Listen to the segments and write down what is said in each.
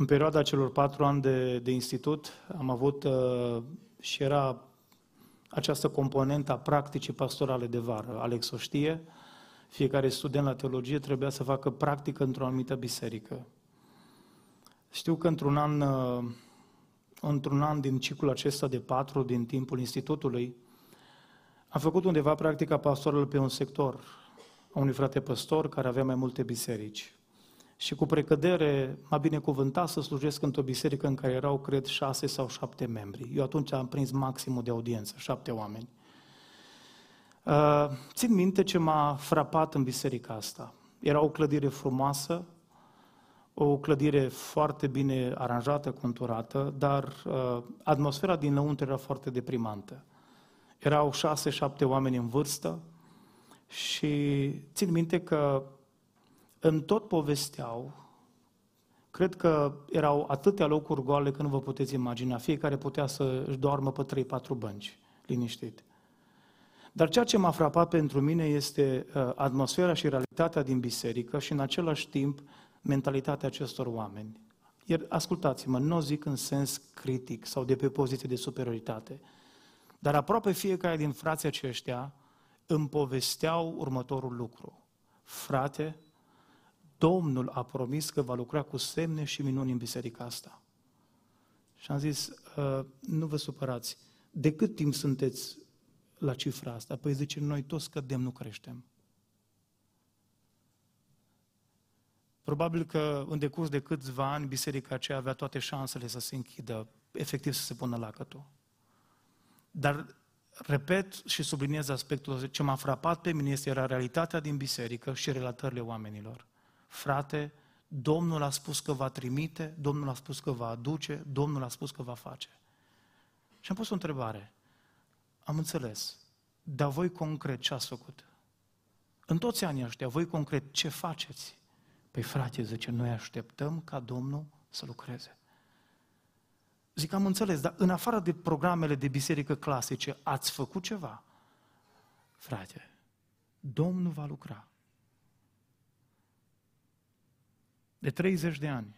În perioada celor patru ani de, de institut am avut uh, și era această componentă a practicii pastorale de vară. Alex o știe, fiecare student la teologie trebuia să facă practică într-o anumită biserică. Știu că într-un an, uh, într-un an din ciclul acesta de patru, din timpul institutului, am făcut undeva practica pastorală pe un sector, a unui frate păstor care avea mai multe biserici. Și cu precădere m-a binecuvântat să slujesc într-o biserică în care erau, cred, șase sau șapte membri. Eu atunci am prins maximul de audiență, șapte oameni. Uh, țin minte ce m-a frapat în biserica asta. Era o clădire frumoasă, o clădire foarte bine aranjată, conturată, dar uh, atmosfera din lăuntru era foarte deprimantă. Erau șase, șapte oameni în vârstă și țin minte că în tot povesteau, cred că erau atâtea locuri goale că nu vă puteți imagina. Fiecare putea să își doarmă pe 3-4 bănci, liniștit. Dar ceea ce m-a frapat pentru mine este uh, atmosfera și realitatea din biserică și în același timp mentalitatea acestor oameni. Iar ascultați-mă, nu o zic în sens critic sau de pe poziție de superioritate, dar aproape fiecare din frații aceștia îmi povesteau următorul lucru. Frate, Domnul a promis că va lucra cu semne și minuni în biserica asta. Și am zis, uh, nu vă supărați, de cât timp sunteți la cifra asta? Păi zice, noi toți scădem, nu creștem. Probabil că în decurs de câțiva ani biserica aceea avea toate șansele să se închidă, efectiv să se pună lacătul. Dar, repet și subliniez aspectul, ce m-a frapat pe mine este era realitatea din biserică și relatările oamenilor. Frate, Domnul a spus că va trimite, Domnul a spus că va aduce, Domnul a spus că va face. Și am pus o întrebare. Am înțeles. Dar voi concret ce ați făcut? În toți anii ăștia, voi concret ce faceți? Păi frate, zice, noi așteptăm ca Domnul să lucreze. Zic, am înțeles, dar în afară de programele de biserică clasice, ați făcut ceva? Frate, Domnul va lucra. De 30 de ani.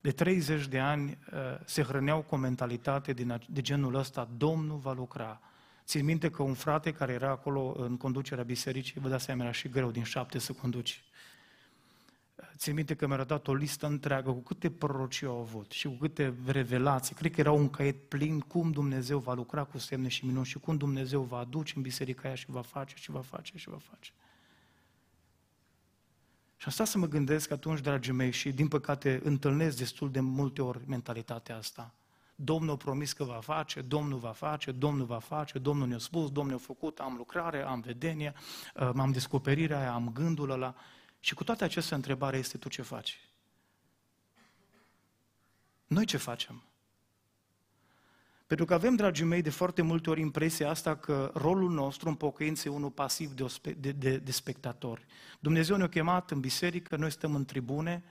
De 30 de ani uh, se hrăneau cu o mentalitate de genul ăsta, Domnul va lucra. Țin minte că un frate care era acolo în conducerea bisericii, vă dați seama, era și greu din șapte să conduci. Țin minte că mi-a dat o listă întreagă cu câte prorocii au avut și cu câte revelații. Cred că era un caiet plin cum Dumnezeu va lucra cu semne și minuni și cum Dumnezeu va aduce în biserica aia și va face și va face și va face. Și am stat să mă gândesc atunci, dragii mei, și din păcate întâlnesc destul de multe ori mentalitatea asta. Domnul a promis că va face, Domnul va face, Domnul va face, Domnul ne-a spus, Domnul a făcut, am lucrare, am vedenie, uh, am descoperirea aia, am gândul ăla. Și cu toate acestea, întrebarea este, tu ce faci? Noi ce facem? Pentru că avem, dragii mei, de foarte multe ori impresia asta că rolul nostru în pocăință e unul pasiv de, de, de, de spectatori. Dumnezeu ne-a chemat în biserică, noi stăm în tribune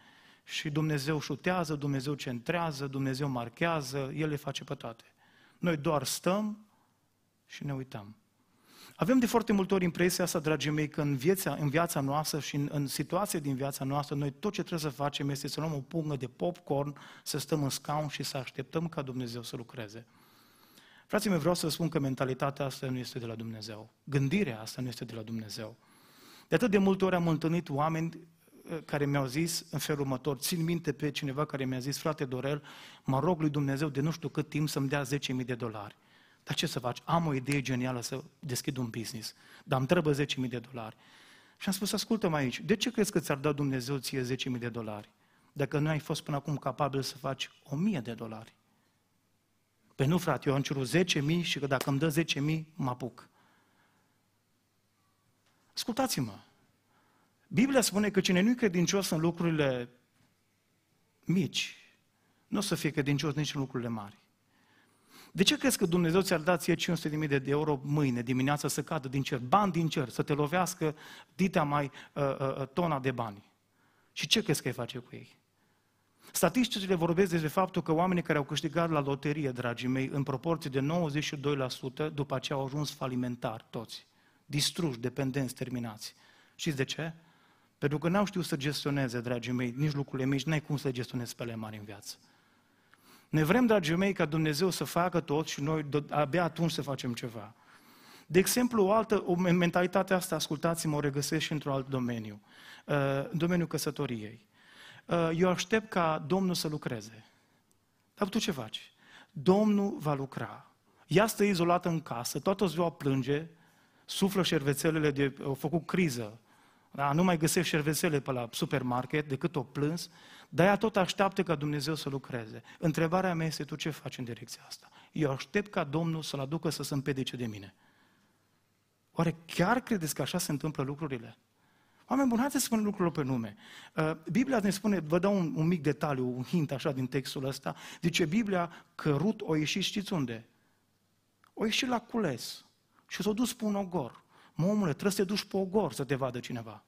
și Dumnezeu șutează, Dumnezeu centrează, Dumnezeu marchează, El le face pe toate. Noi doar stăm și ne uităm. Avem de foarte multe ori impresia asta, dragii mei, că în viața, în viața noastră și în, în situația din viața noastră, noi tot ce trebuie să facem este să luăm o pungă de popcorn, să stăm în scaun și să așteptăm ca Dumnezeu să lucreze. Frații mei, vreau să spun că mentalitatea asta nu este de la Dumnezeu. Gândirea asta nu este de la Dumnezeu. De atât de multe ori am întâlnit oameni uh, care mi-au zis în felul următor, țin minte pe cineva care mi-a zis, frate Dorel, mă rog lui Dumnezeu de nu știu cât timp să-mi dea 10.000 de dolari. Dar ce să faci? Am o idee genială să deschid un business, dar îmi trebuie 10.000 de dolari. Și am spus, ascultă-mă aici, de ce crezi că ți-ar da Dumnezeu ție 10.000 de dolari? Dacă nu ai fost până acum capabil să faci 1.000 de dolari. Păi nu, frate, eu am cerut 10.000 și că dacă îmi dă 10.000, mă apuc. Ascultați-mă. Biblia spune că cine nu-i credincios în lucrurile mici, nu o să fie credincios nici în lucrurile mari. De ce crezi că Dumnezeu ți-ar da ție 500.000 de euro mâine, dimineața, să cadă din cer, bani din cer, să te lovească ditea mai uh, uh, uh tona de bani? Și ce crezi că ai face cu ei? Statisticile vorbesc despre faptul că oamenii care au câștigat la loterie, dragii mei, în proporție de 92%, după aceea au ajuns falimentari toți. Distruși, dependenți, terminați. Știți de ce? Pentru că n-au știut să gestioneze, dragii mei, nici lucrurile mici, n-ai cum să le gestionezi pe mari în viață. Ne vrem, dragii mei, ca Dumnezeu să facă tot și noi abia atunci să facem ceva. De exemplu, o altă o mentalitate asta, ascultați-mă, o regăsesc și într-un alt domeniu, uh, în domeniul căsătoriei. Uh, eu aștept ca Domnul să lucreze. Dar tu ce faci? Domnul va lucra. Ea stă izolată în casă, toată ziua plânge, suflă șervețelele de... au făcut criză. Da? Nu mai găsești șervețele pe la supermarket decât o plâns, dar ea tot așteaptă ca Dumnezeu să lucreze. Întrebarea mea este, tu ce faci în direcția asta? Eu aștept ca Domnul să-l aducă să se împedice de mine. Oare chiar credeți că așa se întâmplă lucrurile? Oameni buni, haideți să spunem lucrurile pe nume. Uh, Biblia ne spune, vă dau un, un mic detaliu, un hint așa din textul ăsta, zice Biblia că Rut o ieșit, știți unde? O ieșit la cules și s-a dus pe un ogor. Mă, omule, trebuie să te duci pe ogor să te vadă cineva.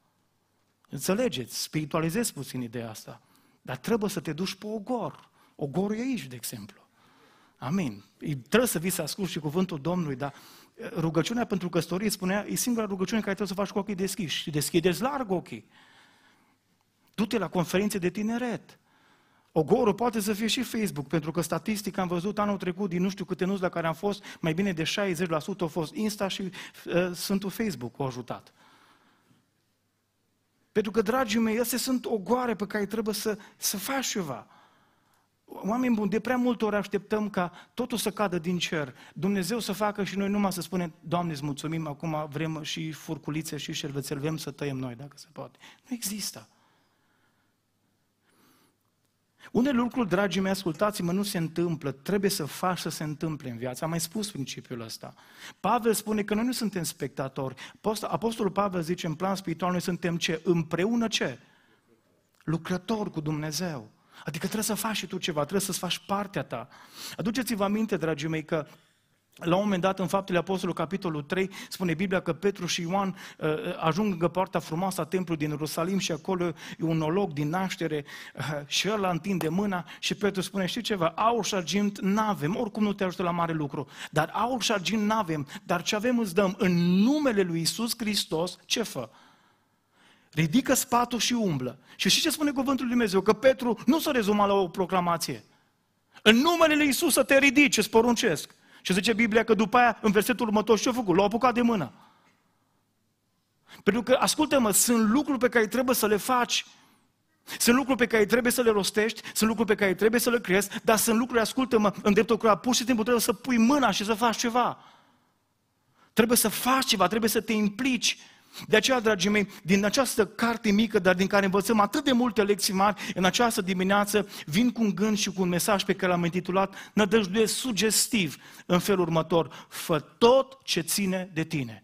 Înțelegeți, spiritualizezi puțin ideea asta. Dar trebuie să te duci pe ogor. Ogorul e aici, de exemplu. Amin. Trebuie să vii să asculti și cuvântul Domnului, dar rugăciunea pentru căsătorie, spunea, e singura rugăciune care trebuie să faci cu ochii deschiși. Și deschideți larg ochii. Du-te la conferințe de tineret. Ogorul poate să fie și Facebook, pentru că statistic am văzut anul trecut, din nu știu câte nuți la care am fost, mai bine de 60% au fost Insta și uh, Sfântul Facebook au ajutat. Pentru că, dragii mei, astea sunt ogoare pe care trebuie să, să faci ceva. Oameni buni, de prea multe ori așteptăm ca totul să cadă din cer, Dumnezeu să facă și noi numai să spunem, Doamne, îți mulțumim, acum vrem și furculițe și șervețel, vrem să tăiem noi, dacă se poate. Nu există. Unele lucruri, dragii mei, ascultați-mă, nu se întâmplă, trebuie să faci să se întâmple în viață. Am mai spus principiul ăsta. Pavel spune că noi nu suntem spectatori. Apostolul Pavel zice în plan spiritual, noi suntem ce? Împreună ce? Lucrători cu Dumnezeu. Adică trebuie să faci și tu ceva, trebuie să-ți faci partea ta. Aduceți-vă aminte, dragii mei, că la un moment dat, în Faptele Apostolului, capitolul 3, spune Biblia că Petru și Ioan uh, ajung lângă poarta frumoasă a templului din Ierusalim și acolo e un olog din naștere uh, și ăla întinde mâna și Petru spune, știi ceva, aur și argint n-avem, oricum nu te ajută la mare lucru, dar aur și argint n-avem, dar ce avem îți dăm în numele lui Isus Hristos, ce fă? Ridică spatul și umblă. Și știi ce spune cuvântul lui Dumnezeu? Că Petru nu s-a rezumat la o proclamație. În numele lui Isus să te ridici, îți poruncesc. Și zice Biblia că după aia, în versetul următor, ce a făcut? L-a apucat de mână. Pentru că, ascultă-mă, sunt lucruri pe care trebuie să le faci. Sunt lucruri pe care trebuie să le rostești, sunt lucruri pe care trebuie să le crezi, dar sunt lucruri, ascultă-mă, în dreptul căruia pur și simplu trebuie să pui mâna și să faci ceva. Trebuie să faci ceva, trebuie să te implici. De aceea, dragii mei, din această carte mică, dar din care învățăm atât de multe lecții mari, în această dimineață vin cu un gând și cu un mesaj pe care l-am intitulat Nădăjduiesc sugestiv în felul următor. Fă tot ce ține de tine.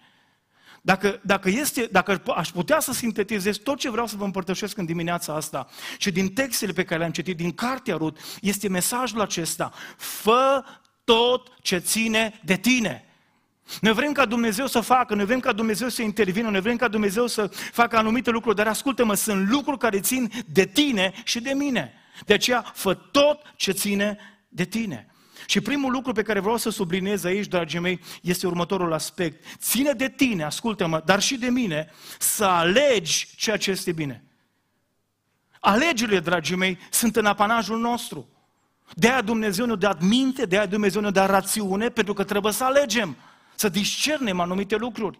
Dacă, dacă, este, dacă aș putea să sintetizez tot ce vreau să vă împărtășesc în dimineața asta și din textele pe care le-am citit, din cartea Rut, este mesajul acesta. Fă tot ce ține de tine. Noi vrem ca Dumnezeu să facă, noi vrem ca Dumnezeu să intervină, noi vrem ca Dumnezeu să facă anumite lucruri, dar ascultă-mă, sunt lucruri care țin de tine și de mine. De aceea, fă tot ce ține de tine. Și primul lucru pe care vreau să subliniez aici, dragii mei, este următorul aspect. Ține de tine, ascultă-mă, dar și de mine, să alegi ceea ce este bine. Alegerile, dragii mei, sunt în apanajul nostru. De aia Dumnezeu ne-a dat minte, de aia Dumnezeu ne-a dat rațiune, pentru că trebuie să alegem să discernem anumite lucruri.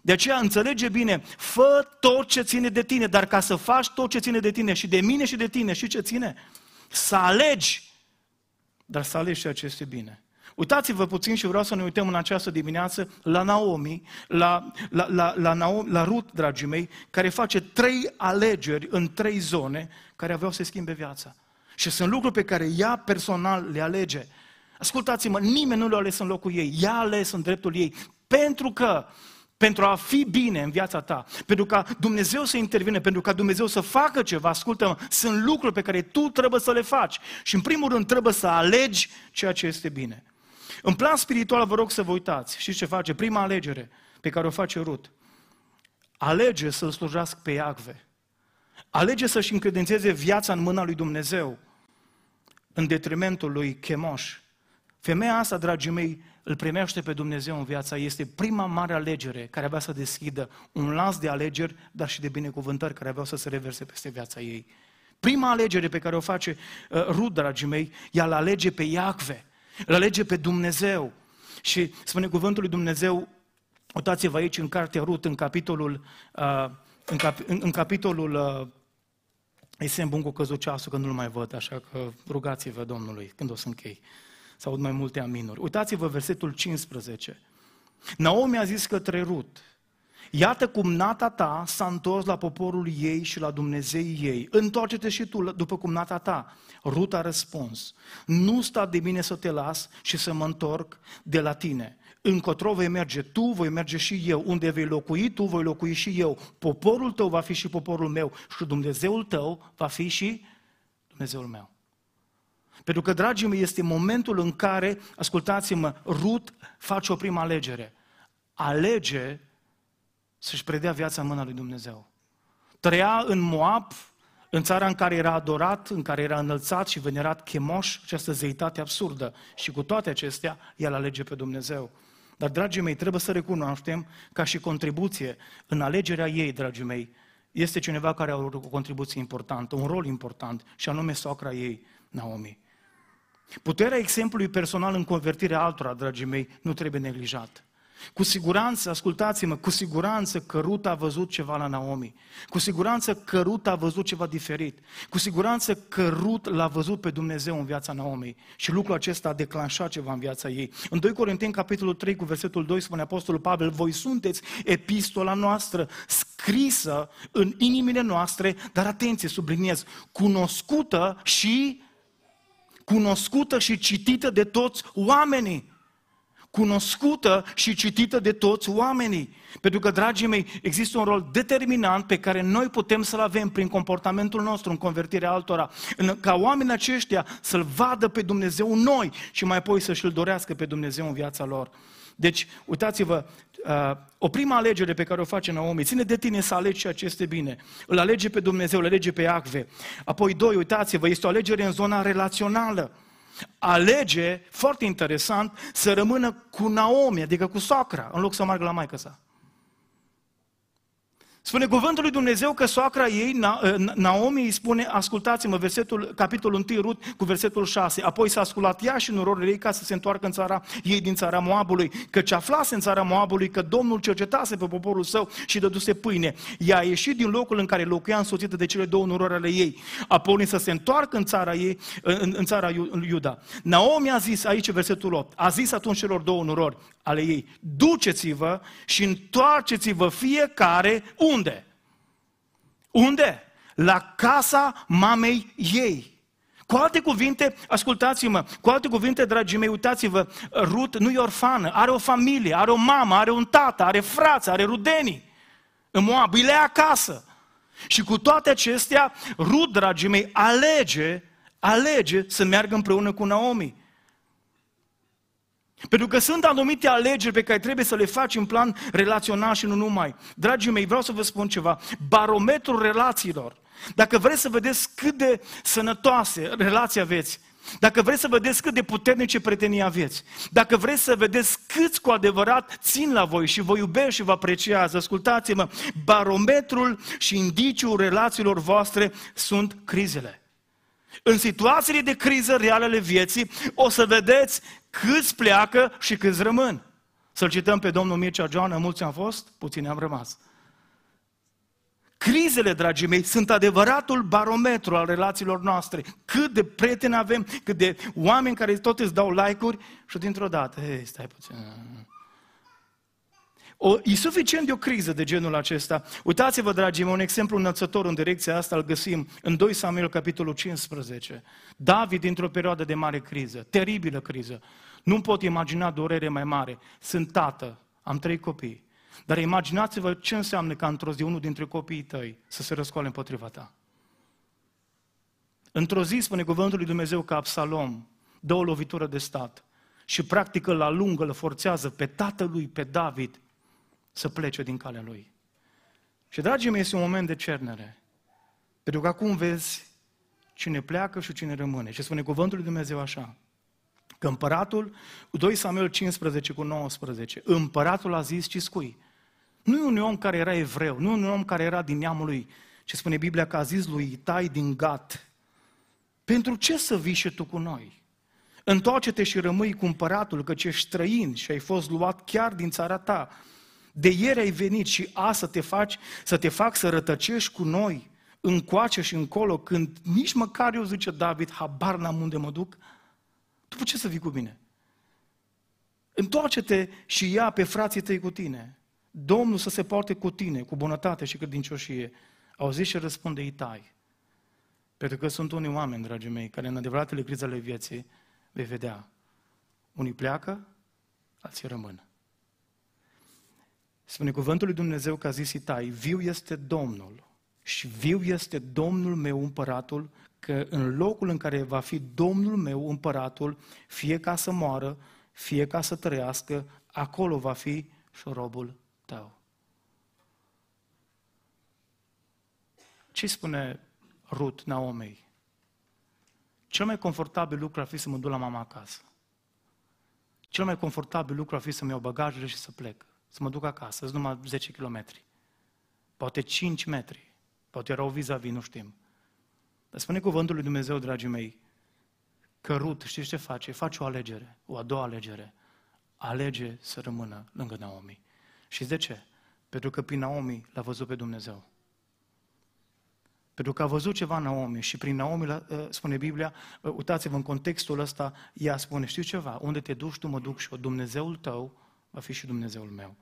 De aceea înțelege bine, fă tot ce ține de tine, dar ca să faci tot ce ține de tine și de mine și de tine și ce ține, să alegi, dar să alegi ceea ce este bine. Uitați-vă puțin și vreau să ne uităm în această dimineață la Naomi, la, la, la, la, Naomi, la Ruth, dragii mei, care face trei alegeri în trei zone care aveau să schimbe viața. Și sunt lucruri pe care ea personal le alege. Ascultați-mă, nimeni nu le-a ales în locul ei, ea a ales în dreptul ei. Pentru că, pentru a fi bine în viața ta, pentru ca Dumnezeu să intervine, pentru ca Dumnezeu să facă ceva, ascultă-mă, sunt lucruri pe care tu trebuie să le faci. Și în primul rând trebuie să alegi ceea ce este bine. În plan spiritual vă rog să vă uitați. Știți ce face? Prima alegere pe care o face Rut. Alege să-L slujească pe Iacve. Alege să-și încredințeze viața în mâna lui Dumnezeu în detrimentul lui Chemoș Femeia asta, dragii mei, îl primește pe Dumnezeu în viața ei. Este prima mare alegere care avea să deschidă un lans de alegeri, dar și de binecuvântări care aveau să se reverse peste viața ei. Prima alegere pe care o face uh, Rud, dragii mei, ea îl alege pe Iacve, îl alege pe Dumnezeu. Și spune cuvântul lui Dumnezeu, uitați-vă aici în cartea Rut, în capitolul, uh, în, cap, în, în capitolul uh, îi semn bun cu căzut ceasul că nu-l mai văd, așa că rugați-vă Domnului când o să închei. Să aud mai multe aminuri. Uitați-vă versetul 15. Naomi a zis către Rut, Iată cum nata ta s-a întors la poporul ei și la Dumnezeu ei. Întoarce-te și tu după cum nata ta. Rut a răspuns, nu sta de bine să te las și să mă întorc de la tine. Încotro vei merge tu, voi merge și eu. Unde vei locui tu, voi locui și eu. Poporul tău va fi și poporul meu și Dumnezeul tău va fi și Dumnezeul meu. Pentru că, dragii mei, este momentul în care, ascultați-mă, Rut face o primă alegere. Alege să-și predea viața în mâna lui Dumnezeu. Trăia în Moab, în țara în care era adorat, în care era înălțat și venerat Chemoș, această zeitate absurdă. Și cu toate acestea, el alege pe Dumnezeu. Dar, dragii mei, trebuie să recunoaștem ca și contribuție în alegerea ei, dragii mei, este cineva care are o contribuție importantă, un rol important, și anume soacra ei, Naomi. Puterea exemplului personal în convertirea altora, dragii mei, nu trebuie neglijat. Cu siguranță, ascultați-mă, cu siguranță că Ruth a văzut ceva la Naomi. Cu siguranță că Ruth a văzut ceva diferit. Cu siguranță că Ruth l-a văzut pe Dumnezeu în viața Naomi. Și lucrul acesta a declanșat ceva în viața ei. În 2 Corinteni, capitolul 3, cu versetul 2, spune Apostolul Pavel, voi sunteți epistola noastră, scrisă în inimile noastre, dar atenție, subliniez, cunoscută și cunoscută și citită de toți oamenii cunoscută și citită de toți oamenii. Pentru că, dragii mei, există un rol determinant pe care noi putem să-l avem prin comportamentul nostru în convertirea altora. Ca oamenii aceștia să-L vadă pe Dumnezeu noi și mai apoi să-și-L dorească pe Dumnezeu în viața lor. Deci, uitați-vă, uh, o prima alegere pe care o face Naomi, ține de tine să alegi ceea ce este bine. Îl alege pe Dumnezeu, îl alege pe Acve. Apoi, doi, uitați-vă, este o alegere în zona relațională alege, foarte interesant, să rămână cu Naomi, adică cu soacra, în loc să meargă la maică sa. Spune cuvântul lui Dumnezeu că soacra ei, ă, Naomi, îi spune, ascultați-mă, versetul, capitolul 1, Rut, cu versetul 6. Apoi s-a sculat ea și nororile ei ca să se întoarcă în țara ei din țara Moabului, căci aflase în țara Moabului că Domnul cercetase pe poporul său și dăduse pâine. Ea a ieșit din locul în care locuia însoțită de cele două norori ale ei. Apoi să se întoarcă în țara ei, în, în țara Iuda. Naomi a zis, aici versetul 8, a zis atunci celor două norori ale ei, duceți-vă și întoarceți-vă fiecare unde? Unde? La casa mamei ei. Cu alte cuvinte, ascultați-mă, cu alte cuvinte, dragii mei, uitați-vă, Rut nu e orfană, are o familie, are o mamă, are un tată, are frați, are rudenii. În Moab, îi le acasă. Și cu toate acestea, Rut, dragii mei, alege, alege să meargă împreună cu Naomi. Pentru că sunt anumite alegeri pe care trebuie să le faci în plan relațional și nu numai. Dragii mei, vreau să vă spun ceva. Barometrul relațiilor. Dacă vreți să vedeți cât de sănătoase relații aveți, dacă vreți să vedeți cât de puternice prietenii aveți, dacă vreți să vedeți câți cu adevărat țin la voi și vă iubesc și vă apreciază, ascultați-mă, barometrul și indiciul relațiilor voastre sunt crizele. În situațiile de criză reale ale vieții, o să vedeți câți pleacă și câți rămân. Să-l cităm pe domnul Mircea Joana, mulți am fost, puțini am rămas. Crizele, dragii mei, sunt adevăratul barometru al relațiilor noastre. Cât de prieteni avem, cât de oameni care tot îți dau like-uri și dintr-o dată, hei, stai puțin. O, e suficient de o criză de genul acesta. Uitați-vă, dragii mei, un exemplu înălțător în direcția asta îl găsim în 2 Samuel, capitolul 15. David, dintr-o perioadă de mare criză, teribilă criză. Nu pot imagina durere mai mare. Sunt tată, am trei copii. Dar imaginați-vă ce înseamnă ca într-o zi unul dintre copiii tăi să se răscoale împotriva ta. Într-o zi, spune cuvântul lui Dumnezeu că Absalom dă o lovitură de stat și practic îl alungă, îl forțează pe tatălui, pe David, să plece din calea lui. Și, dragii mei, este un moment de cernere. Pentru că acum vezi cine pleacă și cine rămâne. Și spune cuvântul lui Dumnezeu așa, Că împăratul, 2 Samuel 15 cu 19, împăratul a zis Ciscui. Nu e un om care era evreu, nu e un om care era din neamul lui, ce spune Biblia că a zis lui Itai din Gat, pentru ce să vii și tu cu noi? Întoarce-te și rămâi cu împăratul, căci ești străin și ai fost luat chiar din țara ta. De ieri ai venit și a să te faci, să te fac să rătăcești cu noi, încoace și încolo, când nici măcar eu, zice David, habar n-am unde mă duc, după ce să vii cu mine? Întoarce-te și ia pe frații tăi cu tine. Domnul să se poarte cu tine, cu bunătate și credincioșie. Auzi și răspunde Itai. Pentru că sunt unii oameni, dragii mei, care în adevăratele crize ale vieții vei vedea. Unii pleacă, alții rămân. Spune cuvântul lui Dumnezeu că a zis Itai, viu este Domnul și viu este Domnul meu împăratul, că în locul în care va fi Domnul meu împăratul, fie ca să moară, fie ca să trăiască, acolo va fi șorobul tău. Ce spune Rut Naomei? Cel mai confortabil lucru ar fi să mă duc la mama acasă. Cel mai confortabil lucru ar fi să-mi iau bagajele și să plec. Să mă duc acasă, sunt numai 10 km. Poate 5 metri. Poate erau vis-a-vis, nu știm. Dar spune cuvântul lui Dumnezeu, dragii mei, că Rut, știți ce face? Face o alegere, o a doua alegere. Alege să rămână lângă Naomi. Și de ce? Pentru că prin Naomi l-a văzut pe Dumnezeu. Pentru că a văzut ceva Naomi și prin Naomi, ă, spune Biblia, ă, uitați-vă în contextul ăsta, ea spune, știu ceva, unde te duci, tu mă duc și o Dumnezeul tău va fi și Dumnezeul meu.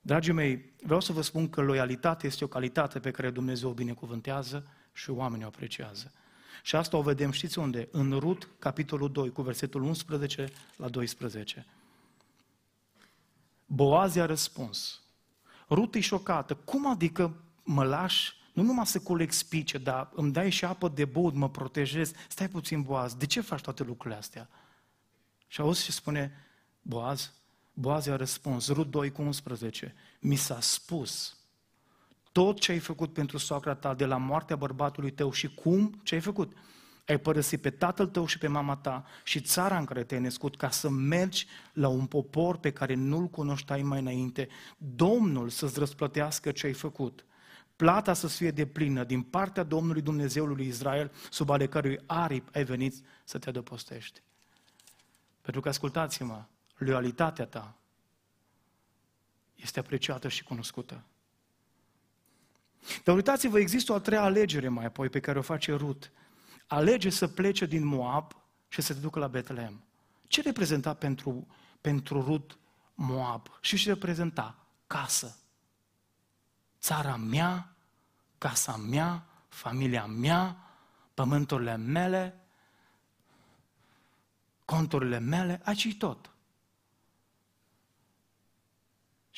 Dragii mei, vreau să vă spun că loialitatea este o calitate pe care Dumnezeu o binecuvântează și oamenii o apreciază. Și asta o vedem, știți unde? În Rut, capitolul 2, cu versetul 11 la 12. Boaz i-a răspuns. Rut e șocată. Cum adică mă lași nu numai să coleg spice, dar îmi dai și apă de băut, mă protejez. Stai puțin, Boaz, de ce faci toate lucrurile astea? Și auzi și spune, Boaz, Boaz i-a răspuns, Rut 2 cu 11, mi s-a spus tot ce ai făcut pentru soacra ta de la moartea bărbatului tău și cum, ce ai făcut? Ai părăsit pe tatăl tău și pe mama ta și țara în care te-ai născut ca să mergi la un popor pe care nu-l cunoșteai mai înainte. Domnul să-ți răsplătească ce ai făcut. Plata să fie de plină din partea Domnului Dumnezeului Israel, sub ale cărui aripi ai venit să te adăpostești. Pentru că, ascultați-mă, loialitatea ta este apreciată și cunoscută. Dar uitați-vă, există o a treia alegere mai apoi pe care o face Rut. Alege să plece din Moab și să se ducă la Betlehem. Ce reprezenta pentru, pentru Rut Moab? Și ce reprezenta? Casă. Țara mea, casa mea, familia mea, pământurile mele, conturile mele, aici tot.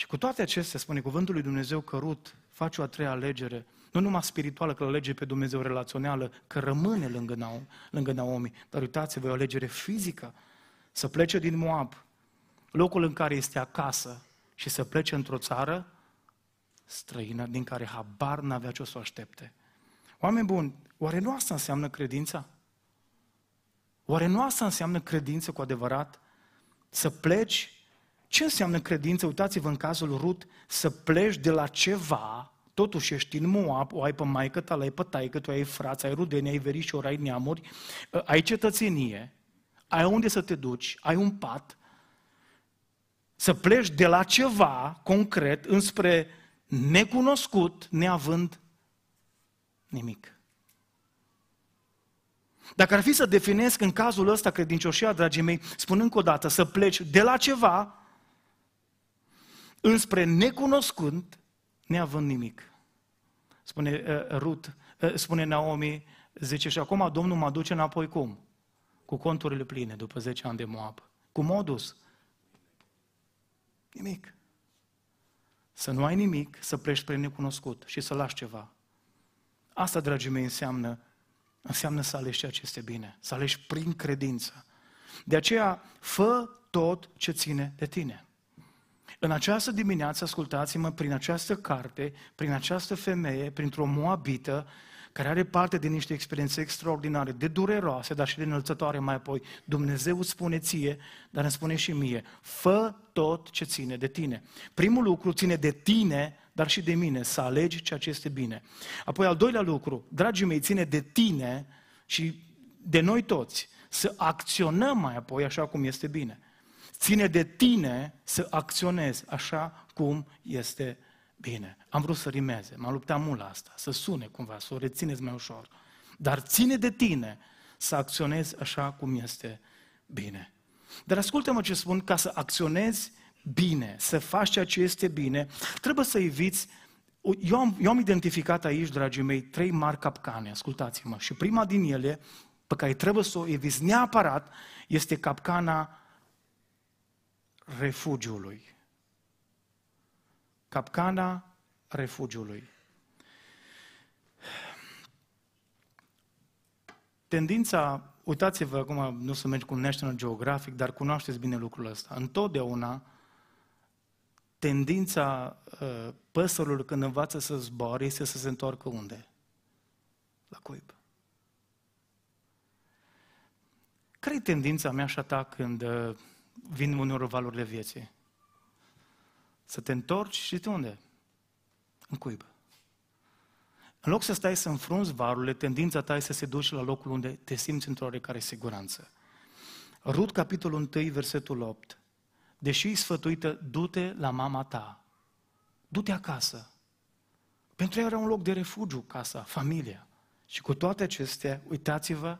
Și cu toate acestea, spune cuvântul lui Dumnezeu că Rut face o a treia alegere, nu numai spirituală, că alege pe Dumnezeu relațională, că rămâne lângă Naomi, lângă Naomi dar uitați-vă, o alegere fizică, să plece din Moab, locul în care este acasă, și să plece într-o țară străină din care habar n-avea ce o să o aștepte. Oameni buni, oare nu asta înseamnă credința? Oare nu asta înseamnă credință cu adevărat? Să pleci ce înseamnă credință? Uitați-vă în cazul Rut, să pleci de la ceva, totuși ești în Moab, o ai pe maică ta, ai pe taică, tu ai frați, ai rudeni, ai verișori, ai neamuri, ai cetățenie, ai unde să te duci, ai un pat, să pleci de la ceva concret înspre necunoscut, neavând nimic. Dacă ar fi să definesc în cazul ăsta credincioșia, dragii mei, spun încă o dată, să pleci de la ceva înspre necunoscut, neavând nimic. Spune uh, Rut, uh, spune Naomi, zice, și acum Domnul mă duce înapoi cum? Cu conturile pline după 10 ani de Moab. Cu modus? Nimic. Să nu ai nimic, să pleci spre necunoscut și să lași ceva. Asta, dragii mei, înseamnă, înseamnă să alegi ceea ce este bine, să alegi prin credință. De aceea, fă tot ce ține de tine. În această dimineață, ascultați-mă, prin această carte, prin această femeie, printr-o moabită, care are parte de niște experiențe extraordinare, de dureroase, dar și de înălțătoare mai apoi, Dumnezeu îți spune ție, dar îmi spune și mie, fă tot ce ține de tine. Primul lucru ține de tine, dar și de mine, să alegi ceea ce este bine. Apoi al doilea lucru, dragii mei, ține de tine și de noi toți, să acționăm mai apoi așa cum este bine. Ține de tine să acționezi așa cum este bine. Am vrut să rimeze, m-am luptat mult la asta, să sune cumva, să o rețineți mai ușor. Dar ține de tine să acționezi așa cum este bine. Dar ascultă-mă ce spun, ca să acționezi bine, să faci ceea ce este bine, trebuie să eviți eu am, eu am identificat aici, dragii mei, trei mari capcane, ascultați-mă. Și prima din ele, pe care trebuie să o eviți neapărat, este capcana refugiului. Capcana refugiului. Tendința, uitați-vă acum, nu să mergi cu National Geographic, dar cunoașteți bine lucrul ăsta. Întotdeauna, tendința uh, păsărilor când învață să zboare este să se întoarcă unde? La cuib. Care e tendința mea și a ta când uh, vin uneori valorile vieții? Să te întorci și de unde? În cuib. În loc să stai să înfrunzi varurile, tendința ta este să se duci la locul unde te simți într-o oarecare siguranță. Rut, capitolul 1, versetul 8. Deși e sfătuită, du-te la mama ta. Du-te acasă. Pentru ea era un loc de refugiu, casa, familia. Și cu toate acestea, uitați-vă,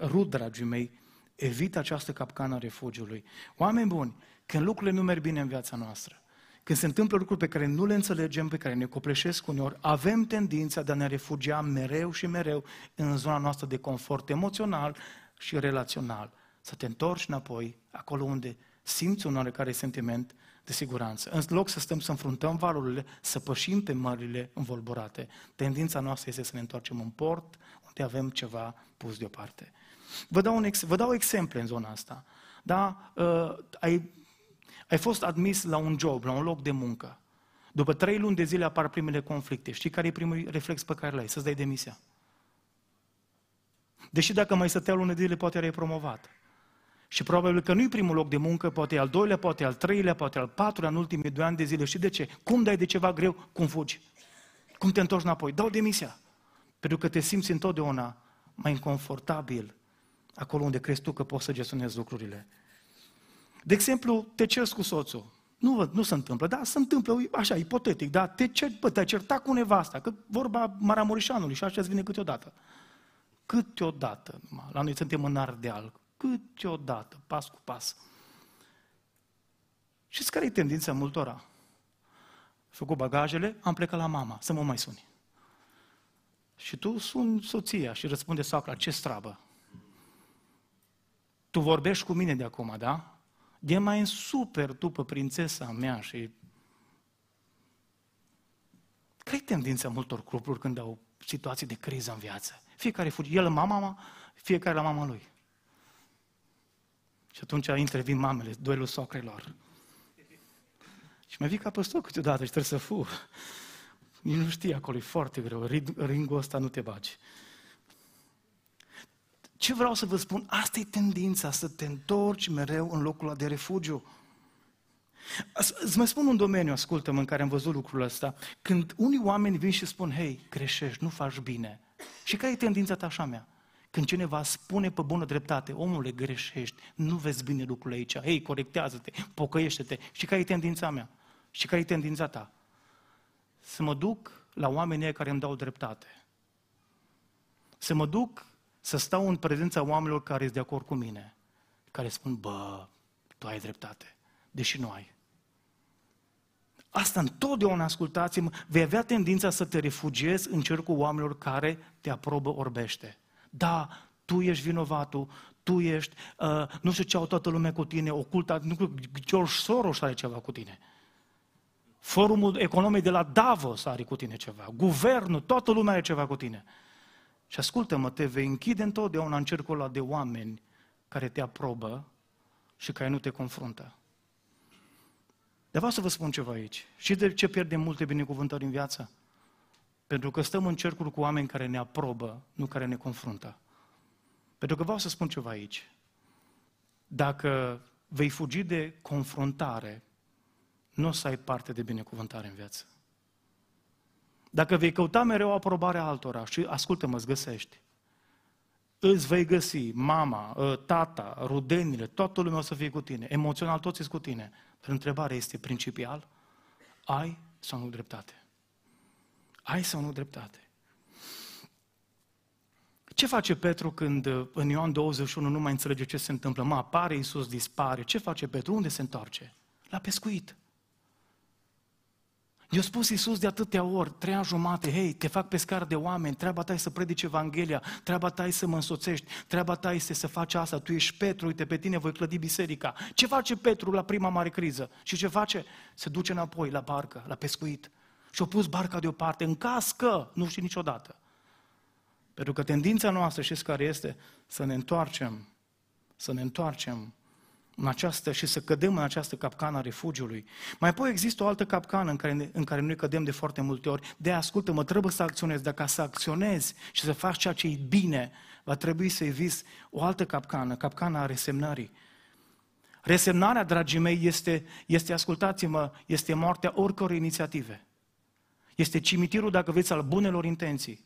Rut, dragii mei, evită această capcană a refugiului. Oameni buni, când lucrurile nu merg bine în viața noastră, când se întâmplă lucruri pe care nu le înțelegem, pe care ne copleșesc uneori, avem tendința de a ne refugia mereu și mereu în zona noastră de confort emoțional și relațional. Să te întorci înapoi, acolo unde simți un oarecare sentiment de siguranță. În loc să stăm să înfruntăm valurile, să pășim pe mările învolburate. Tendința noastră este să ne întoarcem în port, unde avem ceva pus deoparte. Vă dau, un ex, vă dau exemple în zona asta. Da? Uh, ai, ai fost admis la un job, la un loc de muncă. După trei luni de zile apar primele conflicte. Știi care e primul reflex pe care l-ai? Să-ți dai demisia. Deși dacă mai stătea lună de zile, poate erai promovat. Și probabil că nu-i primul loc de muncă, poate al doilea, poate al treilea, poate al patrulea în ultimii doi ani de zile. Și de ce? Cum dai de ceva greu? Cum fugi? Cum te întorci înapoi? Dau demisia. Pentru că te simți întotdeauna mai inconfortabil acolo unde crezi tu că poți să gestionezi lucrurile. De exemplu, te ceri cu soțul. Nu, nu se întâmplă, da, se întâmplă, așa, ipotetic, da, te cer, bă, te-ai certat cu nevasta, că vorba Maramureșanului și așa îți vine câteodată. Câteodată, la noi suntem în Ardeal, câteodată, pas cu pas. Și care e tendința multora? Făcut bagajele, am plecat la mama, să mă mai suni. Și tu suni soția și răspunde sacra, ce strabă? Tu vorbești cu mine de acum, da? De mai în super tu pe prințesa mea și... Care e tendința multor cupluri când au situații de criză în viață? Fiecare fuge, el la mama, fiecare la mama lui. Și atunci intervin mamele, duelul socrelor. Și mai vii ca păstor câteodată și trebuie să fu. Nici nu știi acolo, e foarte greu, ringul ăsta nu te bagi. Ce vreau să vă spun? Asta e tendința, să te întorci mereu în locul ăla de refugiu. Îți mai spun un domeniu, ascultă-mă, în care am văzut lucrul ăsta. Când unii oameni vin și spun, hei, greșești, nu faci bine. Și care e tendința ta așa mea? Când cineva spune pe bună dreptate, omule, greșești, nu vezi bine lucrurile aici, hei, corectează-te, pocăiește-te. Și care e tendința mea? Și care e tendința ta? Să mă duc la oamenii care îmi dau dreptate. Să mă duc să stau în prezența oamenilor care sunt de acord cu mine, care spun, bă, tu ai dreptate, deși nu ai. Asta întotdeauna, ascultați-mă, vei avea tendința să te refugiezi în cercul oamenilor care te aprobă orbește. Da, tu ești vinovatul, tu ești, uh, nu știu ce au toată lumea cu tine, oculta, nu știu, George Soros are ceva cu tine. Forumul economic de la Davos are cu tine ceva. Guvernul, toată lumea are ceva cu tine. Și ascultă-mă, te vei închide întotdeauna în cercul ăla de oameni care te aprobă și care nu te confruntă. Dar vreau să vă spun ceva aici. Și de ce pierdem multe binecuvântări în viață? Pentru că stăm în cercuri cu oameni care ne aprobă, nu care ne confruntă. Pentru că vreau să spun ceva aici. Dacă vei fugi de confruntare, nu o să ai parte de binecuvântare în viață. Dacă vei căuta mereu aprobarea altora și ascultă-mă, îți găsești, îți vei găsi mama, ă, tata, rudenile, toată lumea o să fie cu tine, emoțional toți sunt cu tine. Dar întrebarea este principial, ai sau nu dreptate? Ai sau nu dreptate? Ce face Petru când ă, în Ioan 21 nu mai înțelege ce se întâmplă? Mă apare, Iisus dispare. Ce face Petru? Unde se întoarce? La pescuit. I-a spus Iisus de atâtea ori, trei ani jumate, hei, te fac pescar de oameni, treaba ta e să predici Evanghelia, treaba ta e să mă însoțești, treaba ta este să faci asta, tu ești Petru, uite, pe tine voi clădi biserica. Ce face Petru la prima mare criză? Și ce face? Se duce înapoi la barcă, la pescuit. Și-a pus barca deoparte, în caz că, nu știi niciodată. Pentru că tendința noastră, știți care este? Să ne întoarcem, să ne întoarcem în această, și să cădem în această capcană a refugiului. Mai apoi există o altă capcană în care, în care noi cădem de foarte multe ori. De ascultă-mă, trebuie să acționezi. Dacă să acționezi și să faci ceea ce e bine, va trebui să eviți o altă capcană, capcana a resemnării. Resemnarea, dragii mei, este, este ascultați-mă, este moartea oricărei inițiative. Este cimitirul, dacă veți, al bunelor intenții.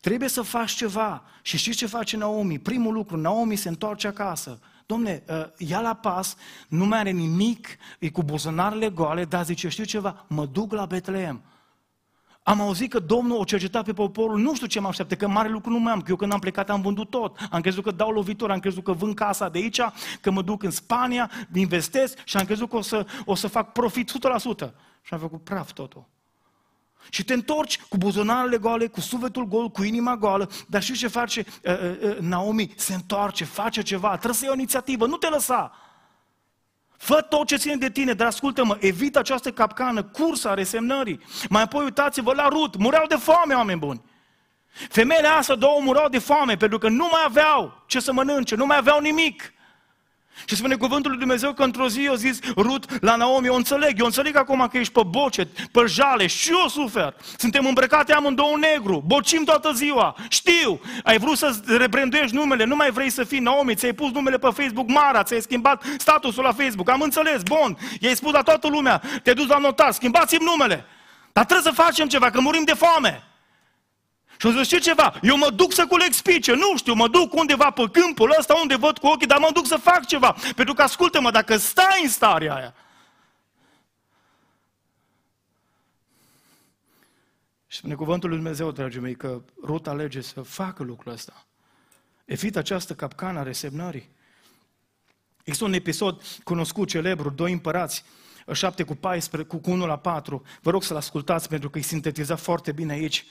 Trebuie să faci ceva. Și știți ce face Naomi? Primul lucru, Naomi se întoarce acasă Domne, uh, ia la pas, nu mai are nimic, e cu buzunarele goale, dar zice, știu ceva, mă duc la Betleem. Am auzit că Domnul o cerceta pe poporul, nu știu ce mă așteaptă, că mare lucru nu mai am, că eu când am plecat am vândut tot. Am crezut că dau lovitură, am crezut că vând casa de aici, că mă duc în Spania, investesc și am crezut că o să, o să fac profit 100%. Și am făcut praf totul. Și te întorci cu buzunarele goale, cu sufletul gol, cu inima goală, dar știi ce face uh, uh, uh, Naomi? Se întoarce, face ceva, trebuie să iei o inițiativă, nu te lăsa. Fă tot ce ține de tine, dar ascultă-mă, evită această capcană, cursa resemnării. Mai apoi uitați-vă la Rut, mureau de foame, oameni buni. Femeile astea două mureau de foame pentru că nu mai aveau ce să mănânce, nu mai aveau nimic. Și spune cuvântul lui Dumnezeu că într-o zi eu zis Rut la Naomi, eu înțeleg, eu înțeleg acum că ești pe boce, pe jale și eu sufer. Suntem îmbrăcate amândouă negru, bocim toată ziua, știu. Ai vrut să rebranduiești numele, nu mai vrei să fii Naomi, ți-ai pus numele pe Facebook Mara, ți-ai schimbat statusul la Facebook, am înțeles, bun. I-ai spus la toată lumea, te-ai dus la notar, schimbați-mi numele. Dar trebuie să facem ceva, că murim de foame. Și o să știu ceva, eu mă duc să culeg spice, nu știu, mă duc undeva pe câmpul ăsta unde văd cu ochii, dar mă duc să fac ceva. Pentru că, ascultă-mă, dacă stai în starea aia, Și spune cuvântul lui Dumnezeu, dragii mei, că Rut alege să facă lucrul ăsta. Evit această capcană a resemnării. Există un episod cunoscut, celebru, doi împărați, 7 cu 14, cu 1 la 4. Vă rog să-l ascultați pentru că e sintetizat foarte bine aici.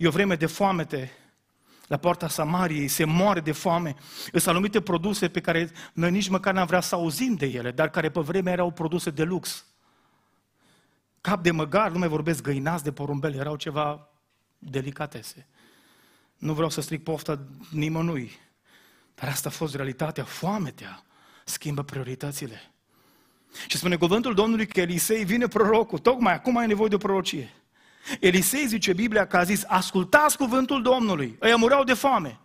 E o vreme de foamete la poarta Samariei, se moare de foame. Sunt anumite produse pe care noi nici măcar n-am vrea să auzim de ele, dar care pe vremea erau produse de lux. Cap de măgar, nu mai vorbesc găinați de porumbel, erau ceva delicatese. Nu vreau să stric pofta nimănui, dar asta a fost realitatea, foametea schimbă prioritățile. Și spune cuvântul Domnului că Elisei vine prorocul, tocmai acum ai nevoie de o prorocie. Elisei zice Biblia că a zis, ascultați cuvântul Domnului, ăia mureau de foame.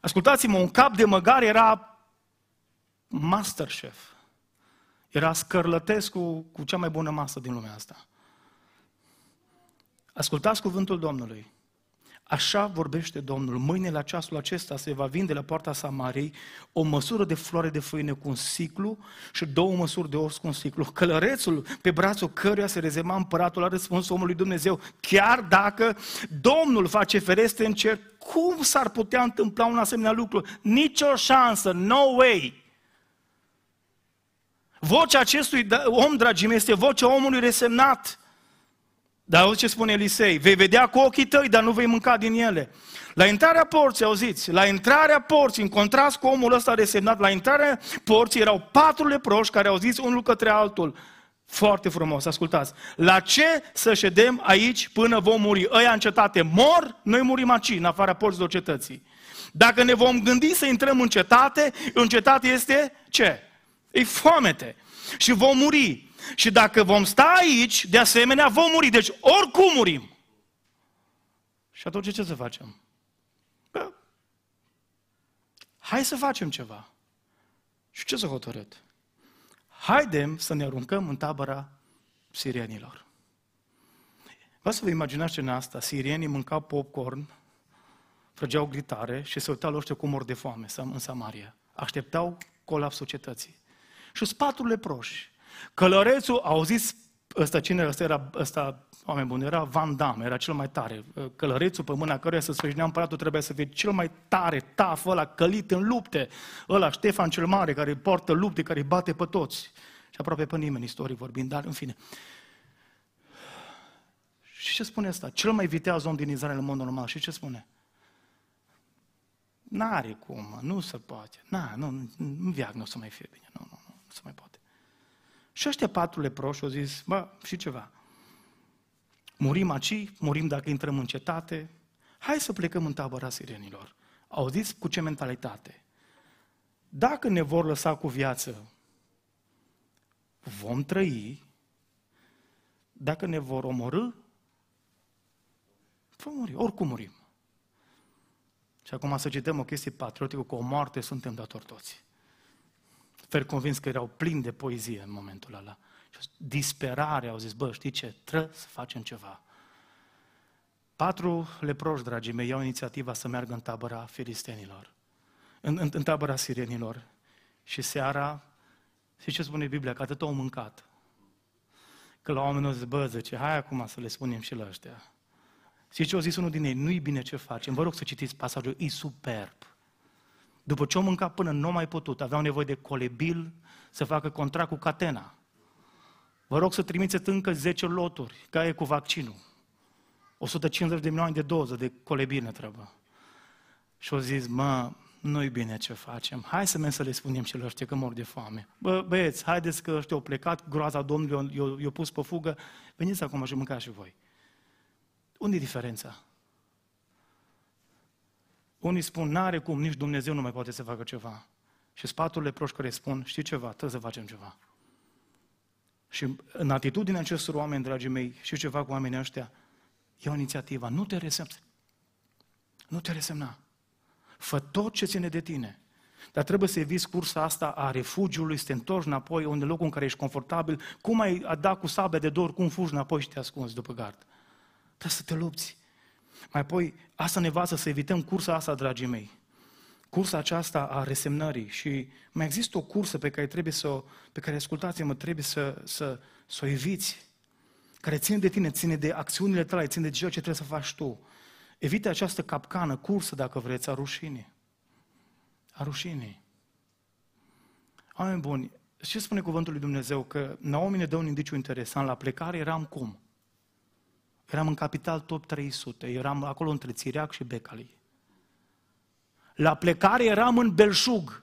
Ascultați-mă, un cap de măgar era masterchef. Era scărlătescu cu cea mai bună masă din lumea asta. Ascultați cuvântul Domnului. Așa vorbește Domnul. Mâine la ceasul acesta se va vinde la poarta Samariei o măsură de floare de făină cu un ciclu și două măsuri de ors cu un ciclu. Călărețul pe brațul căruia se rezema împăratul a răspuns omului Dumnezeu, chiar dacă Domnul face fereste în cer, cum s-ar putea întâmpla un asemenea lucru? Nici o șansă, no way! Vocea acestui da, om, dragii mei, este vocea omului resemnat. Dar auzi ce spune Elisei, vei vedea cu ochii tăi, dar nu vei mânca din ele. La intrarea porții, auziți, la intrarea porții, în contrast cu omul ăsta resemnat, la intrarea porții erau patru leproși care au zis unul către altul, foarte frumos, ascultați. La ce să ședem aici până vom muri? Ăia în cetate mor, noi murim aici, în afara porților cetății. Dacă ne vom gândi să intrăm în cetate, în cetate este ce? E foamete. Și vom muri. Și dacă vom sta aici, de asemenea, vom muri. Deci oricum murim. Și atunci ce să facem? Bă, hai să facem ceva. Și ce să hotărât? Haidem să ne aruncăm în tabăra sirienilor. Vă să vă imaginați ce în asta, sirienii mâncau popcorn, trăgeau gritare și se uitau la ăștia cu mor de foame în Samaria. Așteptau colapsul societății. Și spaturile proși. Călărețul a auzit ăsta cine ăsta era, ăsta, oameni buni, era Van Damme, era cel mai tare. Călărețul pe mâna căruia să sfârșinea împăratul trebuia să fie cel mai tare, taf, ăla călit în lupte. Ăla Ștefan cel Mare, care poartă lupte, care îi bate pe toți. Și aproape pe nimeni, istorie vorbind, dar în fine. Și ce spune asta? Cel mai viteaz om din Israel în mod normal. Și ce spune? N-are cum, nu se poate. Na, nu, în viac nu o să mai fie bine. Nu, nu, nu, nu se mai poate. Și ăștia patru leproși au zis, bă, și ceva. Murim aici, murim dacă intrăm în cetate, hai să plecăm în tabăra sirenilor. Au zis cu ce mentalitate? Dacă ne vor lăsa cu viață, vom trăi, dacă ne vor omorâ, vom muri, oricum murim. Și acum să cităm o chestie patriotică, cu o moarte suntem datori toți. Fer convins că erau plini de poezie în momentul ăla. Și disperare au zis, bă, știi ce, trebuie să facem ceva. Patru leproși, dragii mei, iau inițiativa să meargă în tabăra filistenilor, în, în, în tabăra sirenilor. Și seara, și ce spune Biblia? Că atât au mâncat. Că la oamenii au zis, bă, zice, hai acum să le spunem și la ăștia. Și ce au zis unul din ei? Nu-i bine ce facem. Vă rog să citiți pasajul, e superb. După ce au mâncat până nu mai putut, aveau nevoie de colebil să facă contract cu catena. Vă rog să trimiteți încă 10 loturi, ca e cu vaccinul. 150 de milioane de doze de colebil ne trebuie. Și au zis, mă, nu-i bine ce facem. Hai să mergem să le spunem celor ăștia că mor de foame. Bă, băieți, haideți că ăștia au plecat, groaza Domnului i-a pus pe fugă, veniți acum și mâncați și voi. Unde e diferența? Unii spun, n-are cum, nici Dumnezeu nu mai poate să facă ceva. Și spaturile proști care spun, știi ceva, trebuie să facem ceva. Și în atitudinea acestor oameni, dragii mei, și ceva cu oamenii ăștia, ia o inițiativă, nu te resemna. Nu te resemna. Fă tot ce ține de tine. Dar trebuie să eviți cursa asta a refugiului, să te întorci înapoi, unde locul în care ești confortabil, cum ai dat cu sabia de dor, cum fugi înapoi și te ascunzi după gard. Trebuie să te lupți. Mai apoi, asta ne învață să evităm cursa asta, dragii mei. Cursa aceasta a resemnării și mai există o cursă pe care trebuie să, pe care, ascultați-mă, trebuie să, să, să o eviți, care ține de tine, ține de acțiunile tale, ține de ceea ce trebuie să faci tu. Evite această capcană, cursă, dacă vreți, a rușinii. A rușinii. Oameni buni, ce spune cuvântul lui Dumnezeu? Că Naomi ne dă un indiciu interesant. La plecare eram cum? Eram în capital top 300, eram acolo între Țiriac și Becali. La plecare eram în Belșug.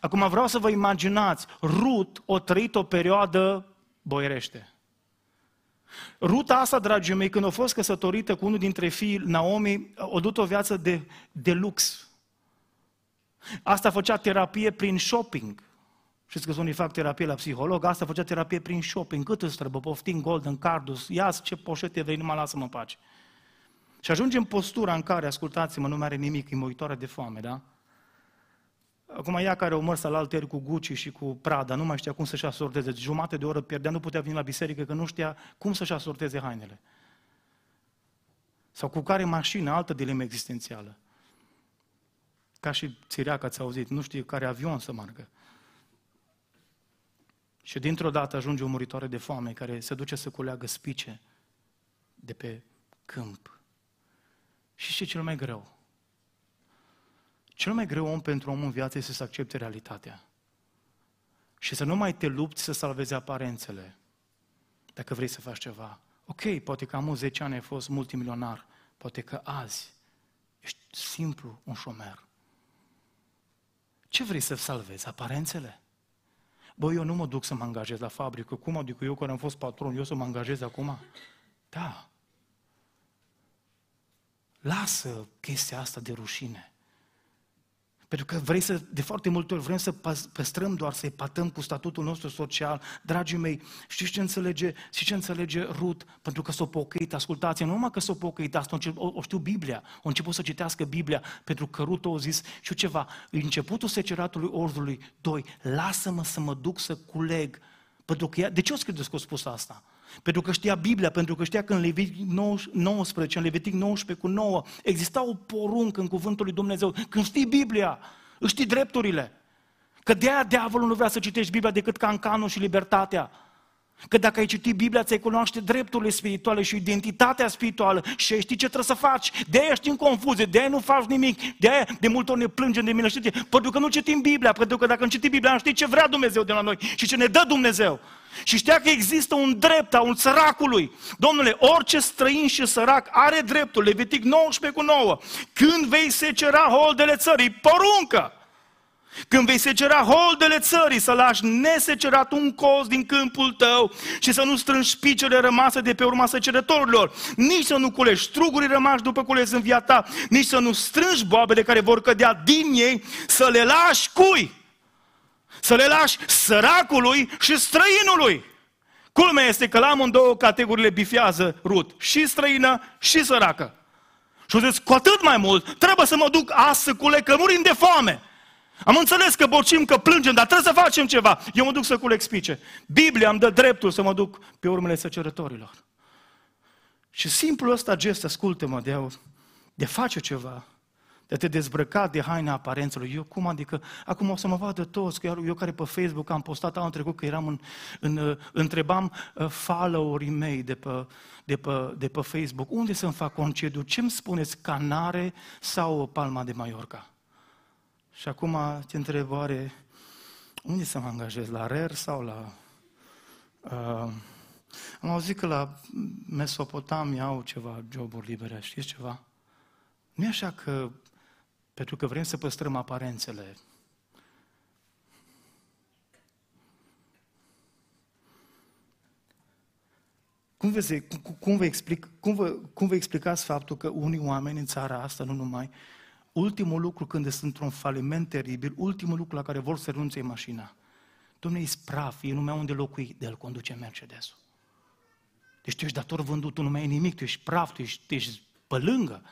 Acum vreau să vă imaginați, Rut o trăit o perioadă boierește. Ruta asta, dragii mei, când a fost căsătorită cu unul dintre fiii Naomi, o dus o viață de, de lux. Asta făcea terapie prin shopping. Știți că unii fac terapie la psiholog, asta făcea terapie prin shopping, cât îți trebuie, poftim golden cardus, ia ce poșete vrei, numai lasă-mă în pace. Și ajungem în postura în care, ascultați-mă, nu mai are nimic, e măitoare de foame, da? Acum ea care o mărs la alteri cu Gucci și cu Prada, nu mai știa cum să-și asorteze. Jumate de oră pierdea, nu putea veni la biserică, că nu știa cum să-și asorteze hainele. Sau cu care mașină, altă dilemă existențială. Ca și țireac, ați auzit, nu știe care avion să meargă. Și dintr-o dată ajunge o muritoare de foame care se duce să culeagă spice de pe câmp. Și ce cel mai greu? Cel mai greu om pentru om în viață este să accepte realitatea. Și să nu mai te lupți să salvezi aparențele. Dacă vrei să faci ceva. Ok, poate că am 10 ani ai fost multimilionar. Poate că azi ești simplu un șomer. Ce vrei să salvezi? Aparențele? Bă, eu nu mă duc să mă angajez la fabrică. Cum adică eu care am fost patron, eu să mă angajez acum? Da. Lasă chestia asta de rușine. Pentru că vrei să, de foarte multe ori vrem să păstrăm doar, să patăm cu statutul nostru social. Dragii mei, știți ce înțelege, și ce înțelege Rut? Pentru că s-o pocăit, ascultați nu numai că s-o pocăit, asta o, o știu Biblia, a început să citească Biblia, pentru că Rut a zis, știu ceva, începutul seceratului ordului, doi, lasă-mă să mă duc să culeg. Pentru că ea, de ce o scrieți că a spus asta? Pentru că știa Biblia, pentru că știa că în Levitic 19, în Levitic 19 cu 9, exista o poruncă în cuvântul lui Dumnezeu. Când știi Biblia, îți știi drepturile. Că de aia diavolul nu vrea să citești Biblia decât cancanul și libertatea. Că dacă ai citit Biblia, ți-ai cunoaște drepturile spirituale și identitatea spirituală și ai ști ce trebuie să faci. De aia ești în confuzie, de aia nu faci nimic, de aia de multe ori ne plângem de mine. Știi? Pentru că nu citim Biblia, pentru că dacă nu citim Biblia, nu știi ce vrea Dumnezeu de la noi și ce ne dă Dumnezeu. Și știa că există un drept a un săracului. Domnule, orice străin și sărac are dreptul, Levitic 19 cu 9. Când vei secera holdele țării, poruncă! Când vei secera holdele țării, să lași nesecerat un cos din câmpul tău și să nu strângi picele rămase de pe urma secerătorilor, nici să nu culești strugurii rămași după cules în viața ta, nici să nu strângi boabele care vor cădea din ei, să le lași cui? Să le lași săracului și străinului. Culmea este că la amândouă categoriile bifează Rut, și străină și săracă. Și o zis, cu atât mai mult, trebuie să mă duc azi să culeg, că murim de foame. Am înțeles că bocim, că plângem, dar trebuie să facem ceva. Eu mă duc să culeg spice. Biblia îmi dă dreptul să mă duc pe urmele săcerătorilor. Și simplul ăsta gest, ascultă-mă, de a, de a face ceva, de a te dezbrăca de haina aparențelor. Eu cum adică, acum o să mă vadă toți, că eu care pe Facebook am postat anul trecut că eram în, în uh, întrebam uh, followerii mei de pe, de, pe, de pe Facebook, unde să-mi fac concediu? Ce-mi spuneți, Canare sau Palma de Mallorca? Și acum te întreb, oare, unde să mă angajez? La RER sau la... Uh, am auzit că la Mesopotamia au ceva joburi libere, știți ceva? Nu e așa că, pentru că vrem să păstrăm aparențele, Cum, vezi, cum, cum, vă explic, cum, vă, cum vă explicați faptul că unii oameni în țara asta, nu numai, ultimul lucru când sunt într-un faliment teribil, ultimul lucru la care vor să renunțe e mașina. Domnule, e spraf, e numai unde locui, de el conduce Mercedes-ul. Deci tu ești dator vândut, tu nu mai ai nimic, tu ești praf, tu ești, tu ești pe lângă.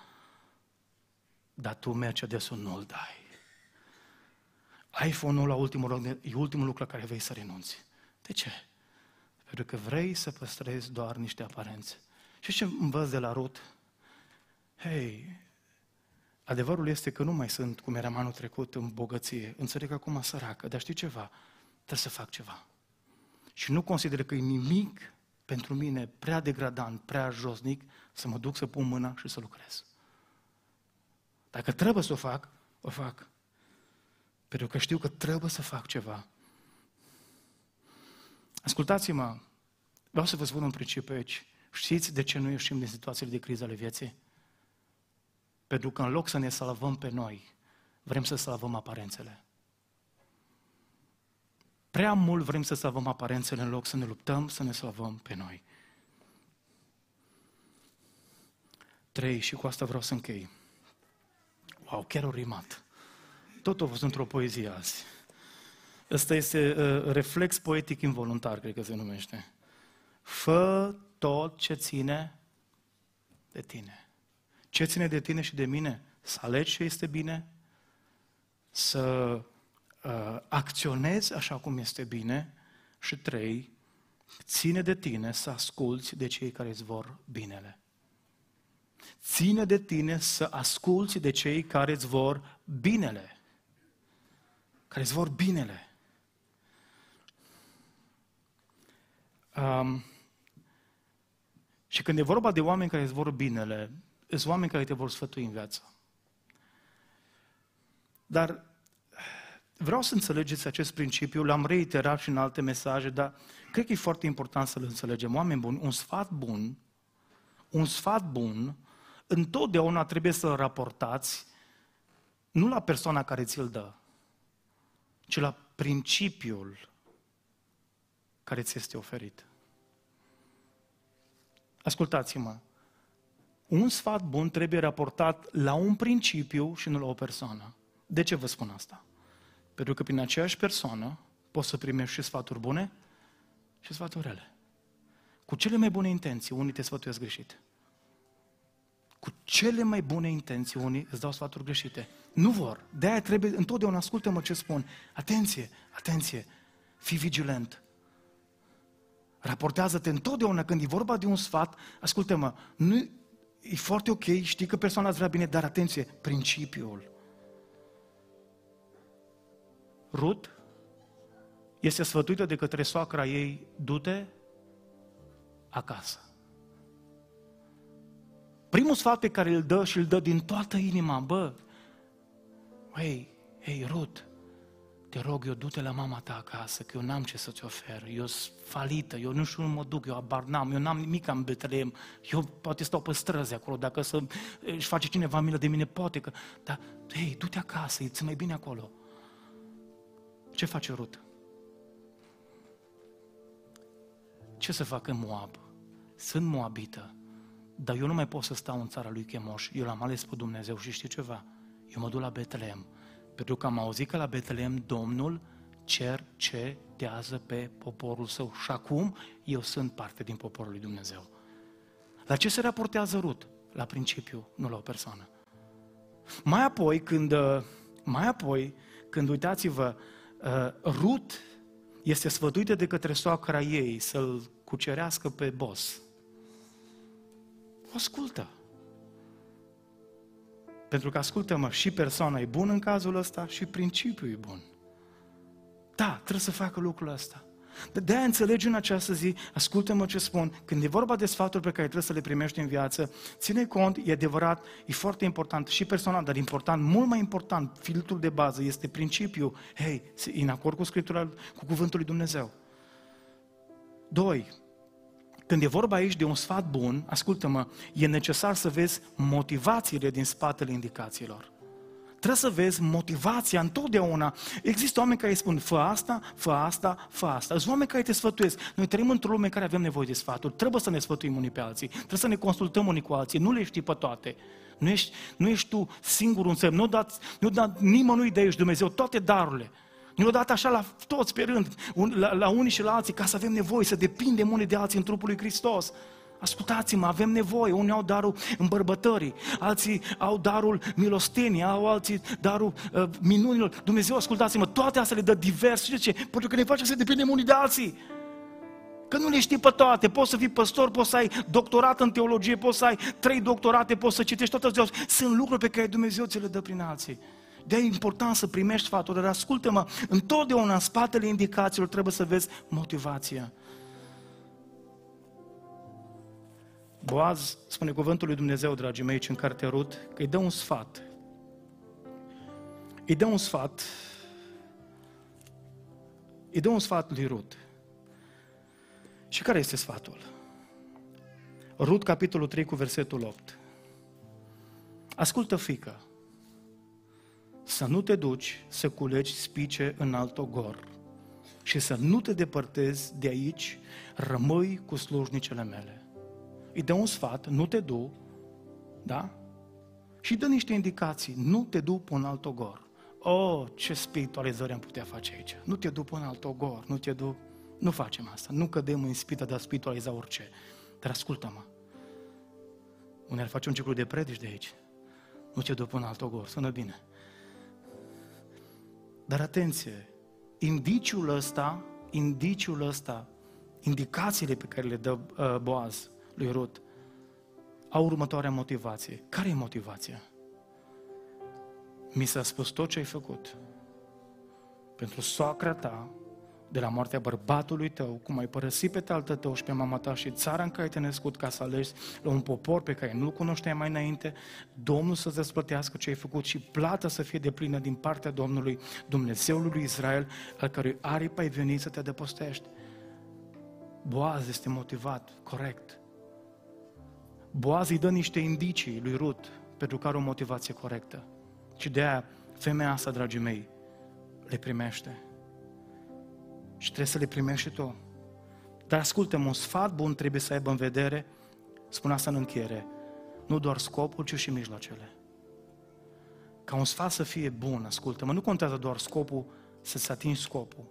Dar tu Mercedes-ul nu-l dai. iPhone-ul la ultimul loc, e ultimul lucru la care vrei să renunți. De ce? Pentru că vrei să păstrezi doar niște aparențe. Și ce învăț de la Rut? Hei, Adevărul este că nu mai sunt cum eram anul trecut în bogăție. Înțeleg acum săracă, dar știi ceva? Trebuie să fac ceva. Și nu consider că e nimic pentru mine prea degradant, prea josnic să mă duc să pun mâna și să lucrez. Dacă trebuie să o fac, o fac. Pentru că știu că trebuie să fac ceva. Ascultați-mă, vreau să vă spun un principiu aici. Știți de ce nu ieșim din situațiile de criză ale vieții? Pentru că în loc să ne salvăm pe noi, vrem să salvăm aparențele. Prea mult vrem să salvăm aparențele în loc să ne luptăm să ne salvăm pe noi. Trei, și cu asta vreau să închei. Wow, chiar o rimat. Tot a fost într-o poezie azi. Ăsta este uh, reflex poetic involuntar, cred că se numește. Fă tot ce ține de tine. Ce ține de tine și de mine? Să alegi ce este bine, să uh, acționezi așa cum este bine și trei, ține de tine să asculți de cei care îți vor binele. Ține de tine să asculți de cei care îți vor binele. Care îți vor binele. Um, și când e vorba de oameni care îți vor binele, sunt oameni care te vor sfătui în viață. Dar vreau să înțelegeți acest principiu, l-am reiterat și în alte mesaje, dar cred că e foarte important să-l înțelegem. Oameni buni, un sfat bun, un sfat bun, întotdeauna trebuie să-l raportați nu la persoana care ți-l dă, ci la principiul care ți este oferit. Ascultați-mă, un sfat bun trebuie raportat la un principiu și nu la o persoană. De ce vă spun asta? Pentru că prin aceeași persoană poți să primești și sfaturi bune și sfaturi rele. Cu cele mai bune intenții, unii te sfătuiesc greșit. Cu cele mai bune intenții, unii îți dau sfaturi greșite. Nu vor. De-aia trebuie, întotdeauna ascultă-mă ce spun. Atenție, atenție, fii vigilent. Raportează-te întotdeauna când e vorba de un sfat, ascultă-mă, nu, e foarte ok, știi că persoana îți vrea bine, dar atenție, principiul. Rut este sfătuită de către soacra ei, du-te acasă. Primul sfat pe care îl dă și îl dă din toată inima, bă, hei, hei, Rut, te rog, eu du-te la mama ta acasă, că eu n-am ce să-ți ofer, eu sunt falită, eu nu știu unde mă duc, eu abar n-am, eu n-am nimic în Betleem, eu poate stau pe străzi acolo, dacă să își face cineva milă de mine, poate că, dar, hei, du-te acasă, e mai bine acolo. Ce face Rut? Ce să facă Moab? Sunt moabită, dar eu nu mai pot să stau în țara lui Chemoș, eu l-am ales pe Dumnezeu și știi ceva? Eu mă duc la Betleem, pentru că am auzit că la Betleem Domnul cercetează pe poporul său și acum eu sunt parte din poporul lui Dumnezeu. La ce se raportează Rut? La principiu, nu la o persoană. Mai apoi, când, mai apoi, când uitați-vă, uh, Rut este sfătuită de către soacra ei să-l cucerească pe boss. O ascultă. Pentru că, ascultă-mă, și persoana e bună în cazul ăsta și principiul e bun. Da, trebuie să facă lucrul ăsta. De aia înțelegi în această zi, ascultă-mă ce spun, când e vorba de sfaturi pe care trebuie să le primești în viață, ține cont, e adevărat, e foarte important și personal, dar important, mult mai important, filtrul de bază este principiul, hei, în acord cu Scriptura, cu Cuvântul lui Dumnezeu. Doi, când e vorba aici de un sfat bun, ascultă-mă, e necesar să vezi motivațiile din spatele indicațiilor. Trebuie să vezi motivația întotdeauna. Există oameni care îi spun, fă asta, fă asta, fă asta. Sunt oameni care te sfătuiesc. Noi trăim într-o lume în care avem nevoie de sfaturi. Trebuie să ne sfătuim unii pe alții. Trebuie să ne consultăm unii cu alții. Nu le știi pe toate. Nu ești, nu ești tu singurul în semn. Nu da, nu da nimănui de aici Dumnezeu toate darurile. Ne-a dat așa la toți pe rând, la, la unii și la alții, ca să avem nevoie, să depindem unii de alții în trupul lui Hristos. Ascultați-mă, avem nevoie. Unii au darul îmbărbătării, alții au darul milostenii, au alții darul uh, minunilor. Dumnezeu, ascultați-mă, toate astea le dă divers. Și de ce? Pentru că ne face să depindem unii de alții. Că nu le știi pe toate. Poți să fii păstor, poți să ai doctorat în teologie, poți să ai trei doctorate, poți să citești toate astea. Sunt lucruri pe care Dumnezeu ți le dă prin alții. De e important să primești sfatul, dar ascultă-mă, întotdeauna în spatele indicațiilor trebuie să vezi motivația. Boaz spune cuvântul lui Dumnezeu, dragii mei, aici în cartea Rut, că îi dă un sfat. Îi dă un sfat, îi dă un sfat lui Rut. Și care este sfatul? Rut, capitolul 3, cu versetul 8. Ascultă, fică, să nu te duci să culegi spice în alt ogor și să nu te depărtezi de aici, rămâi cu slujnicele mele. Îi dă un sfat, nu te du, da? Și dă niște indicații, nu te du pe un alt ogor. Oh, ce spiritualizări am putea face aici. Nu te du pe un alt ogor, nu te du... Nu facem asta, nu cădem în spită de a spiritualiza orice. Dar ascultă-mă. Unde ar face un ciclu de predici de aici. Nu te du pe un alt ogor, sună bine. Dar atenție, indiciul ăsta, indiciul ăsta, indicațiile pe care le dă uh, Boaz lui Rut, au următoarea motivație. Care e motivația? Mi s-a spus tot ce ai făcut. Pentru soacra ta, de la moartea bărbatului tău, cum ai părăsit pe taltă tău și pe mama ta și țara în care te-ai născut ca să alegi la un popor pe care nu-l cunoșteai mai înainte, Domnul să-ți răsplătească ce ai făcut și plata să fie deplină din partea Domnului, Dumnezeului lui Israel, al cărui aripa ai venit să te adăpostești. Boaz este motivat, corect. Boaz îi dă niște indicii lui Rut pentru că are o motivație corectă. Și de aia, femeia asta, dragii mei, le primește. Și trebuie să le primești și tu. Dar ascultă un sfat bun trebuie să aibă în vedere, spun asta în încheiere, nu doar scopul, ci și mijloacele. Ca ca un sfat să fie bun, ascultă-mă, nu contează doar scopul, să-ți atingi scopul.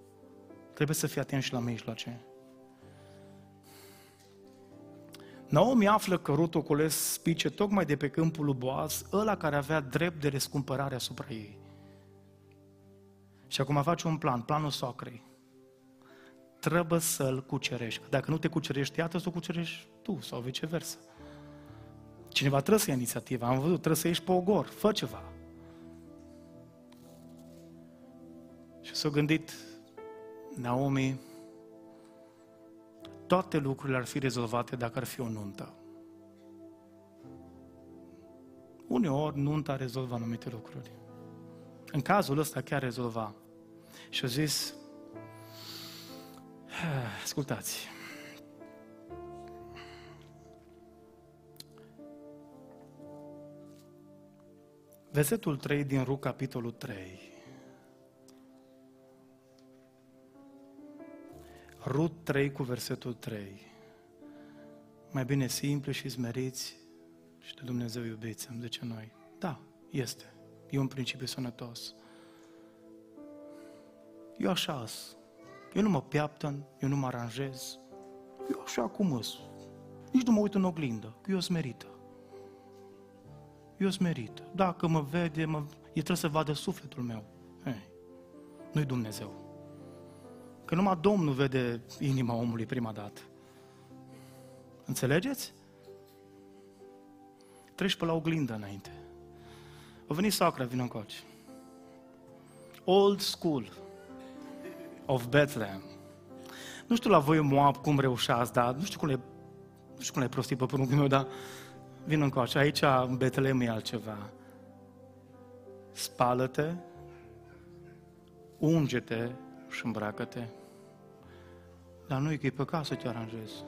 Trebuie să fii atent și la mijloace. Naomi află că Rut o cules spice tocmai de pe câmpul lui Boaz, ăla care avea drept de răscumpărare asupra ei. Și acum face un plan, planul socrei. Trebuie să-l cucerești. Dacă nu te cucerești, iată să o cucerești tu sau viceversa. Cineva trebuie să ia inițiativa. Am văzut, trebuie să ieși pe ogor. Fă ceva. Și s-a gândit Naomi, toate lucrurile ar fi rezolvate dacă ar fi o nuntă. Uneori nunta rezolvă anumite lucruri. În cazul ăsta chiar rezolva. Și a zis, ascultați, Versetul 3 din Ruc, capitolul 3. Rut 3 cu versetul 3. Mai bine simplu și smeriți și de Dumnezeu iubiți, îmi zice noi. Da, este. E un principiu sănătos. Eu așa Eu nu mă piaptă, eu nu mă aranjez. Eu așa cum îs. Nici nu mă uit în oglindă, că eu sunt merită. Eu sunt merită. Dacă mă vede, mă... e trebuie să vadă sufletul meu. Hey, nu-i Dumnezeu. Că numai Domnul vede inima omului prima dată. Înțelegeți? Treci pe la oglindă înainte. A venit sacra, vină încoace. Old school of Bethlehem. Nu știu la voi Moab cum reușați, dar nu știu cum le, nu știu cum le prostit pe pruncul meu, dar vin încoace. Aici, în Betlehem, e altceva. Spală-te, unge-te și îmbracă-te. Dar nu e că e păcat să te aranjezi.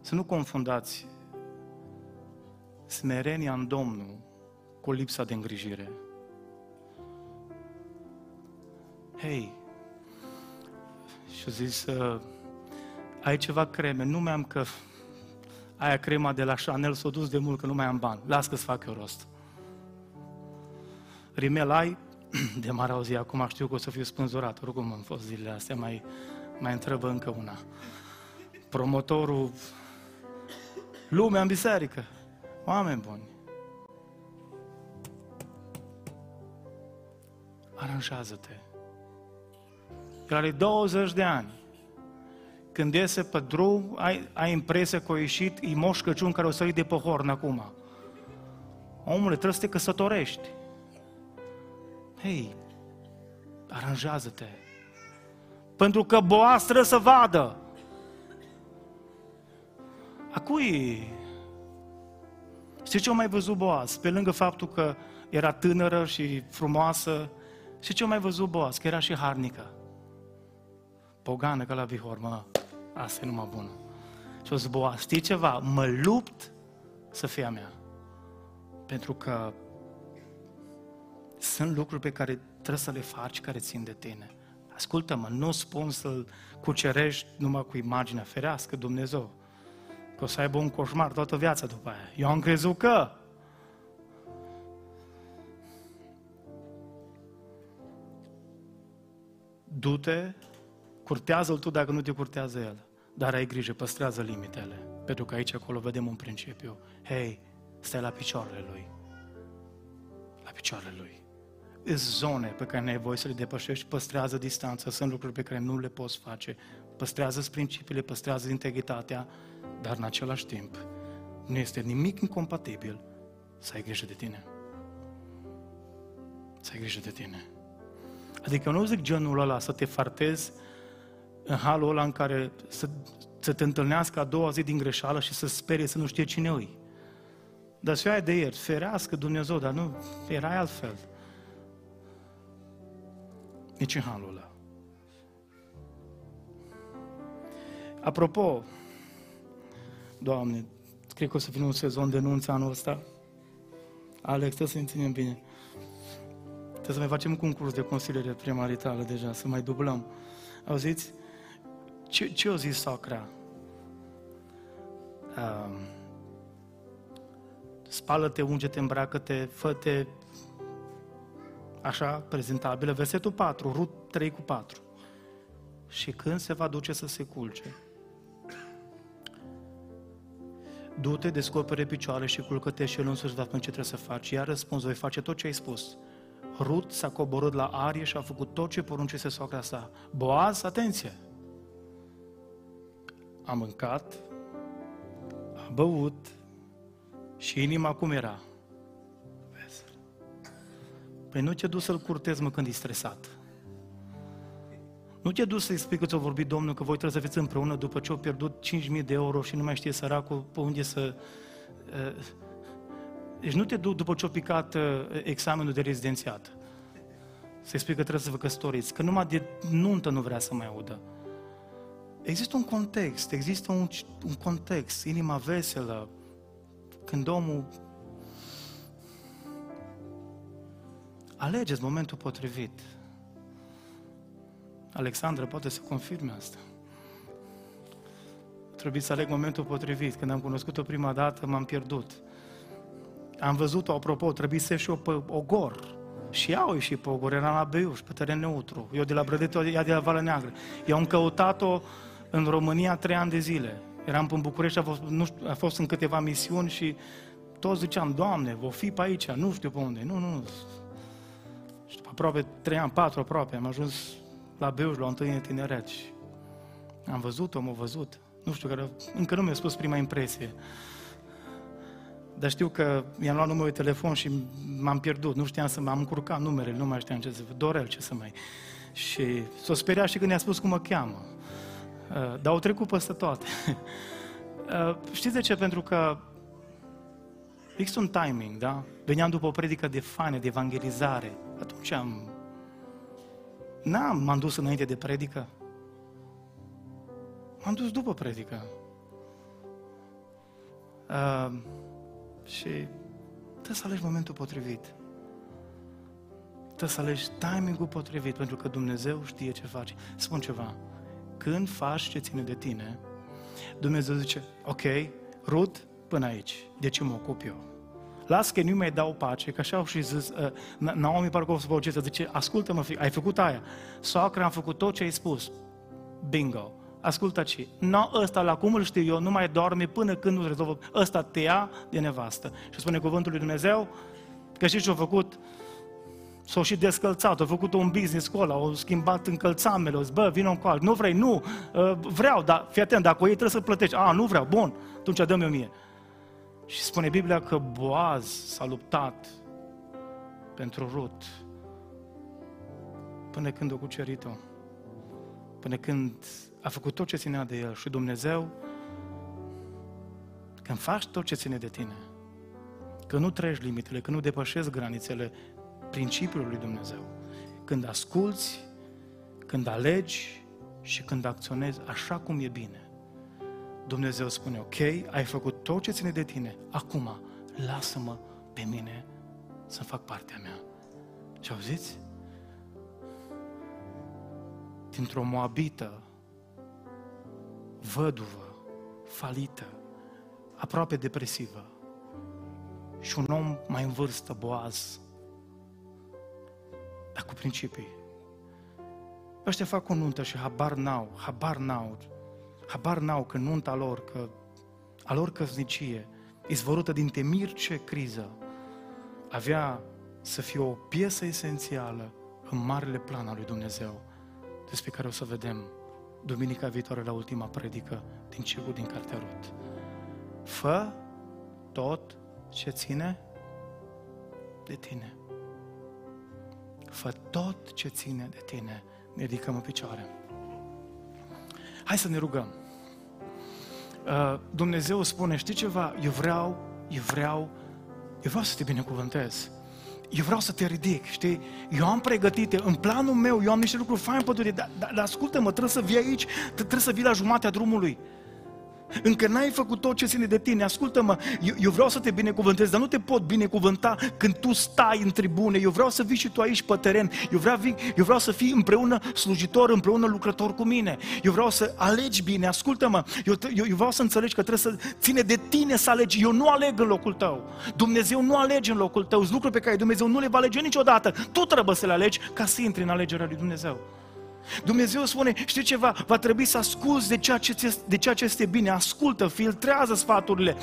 Să nu confundați smerenia în Domnul cu lipsa de îngrijire. Hei, și-a zis, uh, ai ceva creme, nu mai am că aia crema de la Chanel s-a dus de mult că nu mai am bani. Las că-ți fac eu rost. Rimel ai? De mare auzi, acum știu că o să fiu spânzurat. Oricum am fost zilele astea, mai, mai întrebă încă una. Promotorul lumea în biserică. Oameni buni. Aranjează-te. El are 20 de ani. Când iese pe drum, ai, ai impresia că a ieșit, e moș Crăciun care o să de pe horn acum. Omule, trebuie să te căsătorești. Hei, aranjează-te. Pentru că Boaz trebuie să vadă. A cui? Știi ce au mai văzut Boaz? Pe lângă faptul că era tânără și frumoasă, și ce au mai văzut Boaz? Că era și harnică. Pogană ca la vihor, mă, asta e numai bună. Și o zis, Boaz, știi ceva? Mă lupt să fie a mea. Pentru că sunt lucruri pe care trebuie să le faci care țin de tine. Ascultă-mă, nu spun să-l cucerești numai cu imaginea ferească, Dumnezeu. Că o să aibă un coșmar toată viața după aia. Eu am crezut că... Du-te, curtează-l tu dacă nu te curtează el. Dar ai grijă, păstrează limitele. Pentru că aici, acolo, vedem un principiu. Hei, stai la picioarele lui. La picioarele lui zone pe care ai voie să le depășești, păstrează distanța, sunt lucruri pe care nu le poți face. Păstrează principiile, păstrează integritatea, dar în același timp nu este nimic incompatibil să ai grijă de tine. Să ai grijă de tine. Adică nu zic genul ăla să te fartezi în halul ăla în care să, să te întâlnească a doua zi din greșeală și să sperie să nu știe cine îi. Dar să de ieri, ferească Dumnezeu, dar nu, era altfel nici în halul ăla. Apropo, Doamne, cred că o să fie un sezon de nunți anul ăsta. Alex, trebuie să ne ținem bine. Trebuie să mai facem un concurs de consiliere primaritală deja, să mai dublăm. Auziți? Ce, ce o zis sacra? Um, spală-te, unge-te, îmbracă-te, fă-te așa, prezentabilă. Versetul 4, Rut 3 cu 4. Și când se va duce să se culce, du-te, descopere picioare și culcă-te și el însuși va spune ce trebuie să faci. Iar răspuns, voi face tot ce ai spus. Rut s-a coborât la arie și a făcut tot ce poruncise soacra sa. Boaz, atenție! A mâncat, a băut și inima cum era? Păi nu te duci să-l curtezi, mă, când e stresat. Nu te duci să-i spui că ți-a vorbit Domnul că voi trebuie să fiți împreună după ce au pierdut 5.000 de euro și nu mai știe săracul pe unde să... Uh, deci nu te duci după ce au picat uh, examenul de rezidențiat. Să-i spui că trebuie să vă căsătoriți, că numai de nuntă nu vrea să mai audă. Există un context, există un, un context, inima veselă, când omul alegeți momentul potrivit. Alexandra poate să confirme asta. Trebuie să aleg momentul potrivit. Când am cunoscut-o prima dată, m-am pierdut. Am văzut-o, apropo, trebuie să ieși o pe Ogor. Și ea au ieșit pe Ogor, era la Beiuș, pe teren neutru. Eu de la Brădetu, ea de la Valea Neagră. Eu am căutat-o în România trei ani de zile. Eram în București, a fost, nu știu, a fost în câteva misiuni și toți ziceam, Doamne, vă fi pe aici, nu știu pe unde. Nu, nu, nu. Și după aproape trei ani, patru aproape, am ajuns la Beiuș, la o întâlnire tineret și am văzut-o, am văzut. Nu știu, care, încă nu mi-a spus prima impresie. Dar știu că i-am luat numărul de telefon și m-am pierdut. Nu știam să m-am încurcat numerele, nu mai știam ce să... Dorel, ce să mai... Și s-o speria și când i-a spus cum mă cheamă. Uh, dar au trecut peste toate. Uh, știți de ce? Pentru că există un timing, da? Veneam după o predică de fane, de evangelizare. Atunci am... N-am, m-am dus înainte de predică. M-am dus după predică. Uh, și trebuie să alegi momentul potrivit. Trebuie să alegi timingul potrivit, pentru că Dumnezeu știe ce face. Spun ceva. Când faci ce ține de tine, Dumnezeu zice, ok, Rut, până aici. De ce mă ocup eu? Las că nu mai dau pace, că așa au și zis, uh, Naomi parcă o să zice, ascultă-mă, fi, ai făcut aia. Soacră, am făcut tot ce ai spus. Bingo. Ascultă ce, no, ăsta la cum îl știu eu, nu mai doarme până când nu rezolvă, ăsta te ia de nevastă. Și spune cuvântul lui Dumnezeu, că știți ce a făcut? S-au și descălțat, au făcut un business cu ăla, au schimbat încălțamele, au zis, bă, vină cu alt, nu vrei, nu, uh, vreau, dar fii atent, dacă o iei trebuie să plătești, a, nu vreau, bun, atunci dă-mi o mie. Și spune Biblia că Boaz s-a luptat pentru Rut până când o cucerit-o, până când a făcut tot ce ținea de el și Dumnezeu, când faci tot ce ține de tine, că nu treci limitele, că nu depășesc granițele principiului lui Dumnezeu, când asculți, când alegi și când acționezi așa cum e bine, Dumnezeu spune, ok, ai făcut tot ce ține de tine, acum lasă-mă pe mine să fac partea mea. Și auziți? Dintr-o moabită văduvă, falită, aproape depresivă. Și un om mai în vârstă, boaz, dar cu principii. Ăștia fac o nuntă și habar n-au, habar n-au, habar n-au că nunta lor, că a lor căsnicie, izvorâtă din temir ce criză, avea să fie o piesă esențială în marele plan al lui Dumnezeu, despre care o să vedem duminica viitoare la ultima predică din Cegul din Cartea Rut. Fă tot ce ține de tine. Fă tot ce ține de tine. Ne ridicăm în picioare. Hai să ne rugăm. Uh, Dumnezeu spune, știi ceva? Eu vreau, eu vreau, eu vreau să te binecuvântez eu vreau să te ridic, știi? Eu am pregătite, în planul meu, eu am niște lucruri faine pentru tine, dar, dar, dar ascultă-mă, trebuie să vii aici, trebuie să vii la jumatea drumului. Încă n-ai făcut tot ce ține de tine. Ascultă-mă, eu, eu vreau să te binecuvântez, dar nu te pot binecuvânta când tu stai în tribune. Eu vreau să vii și tu aici pe teren. Eu vreau, eu vreau să fii împreună slujitor, împreună lucrător cu mine. Eu vreau să alegi bine. Ascultă-mă, eu, eu, eu vreau să înțelegi că trebuie să ține de tine să alegi. Eu nu aleg în locul tău. Dumnezeu nu alege în locul tău. Sunt lucruri pe care Dumnezeu nu le va alege niciodată. Tu trebuie să le alegi ca să intri în alegerea lui Dumnezeu. Dumnezeu spune, știi ceva, va trebui să asculți de ceea ce, de ceea ce este bine, ascultă, filtrează sfaturile,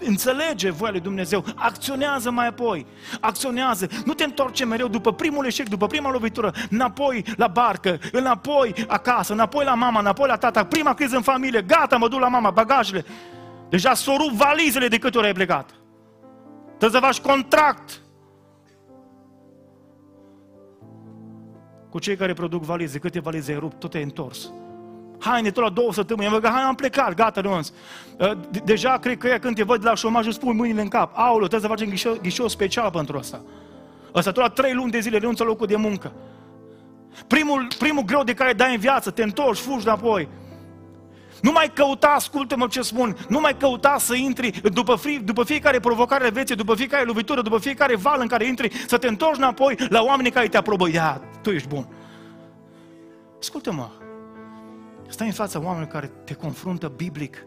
înțelege voia lui Dumnezeu, acționează mai apoi, acționează, nu te întorce mereu după primul eșec, după prima lovitură, înapoi la barcă, înapoi acasă, înapoi la mama, înapoi la tata, prima criză în familie, gata, mă duc la mama, bagajele, deja s-au rupt valizele de câte ori ai plecat, trebuie să faci contract, cu cei care produc valize. Câte valize ai rupt, tot ai întors. Haine, tot la două săptămâni, am hai, am plecat, gata, renunț. Uh, deja cred că ea când te văd de la șomaj îți pui mâinile în cap. Aoleu, trebuie să facem ghișeu, ghișeu special pentru asta. Ăsta tot la trei luni de zile renunță locul de muncă. Primul, primul greu de care dai în viață, te întorci, fugi înapoi. Nu mai căuta, ascultă-mă ce spun, nu mai căuta să intri după, fri, după fiecare provocare vieții, după fiecare lovitură, după fiecare val în care intri, să te întorci înapoi la oamenii care te aprobă. Ia, tu ești bun. Ascultă-mă, stai în fața oamenilor care te confruntă biblic,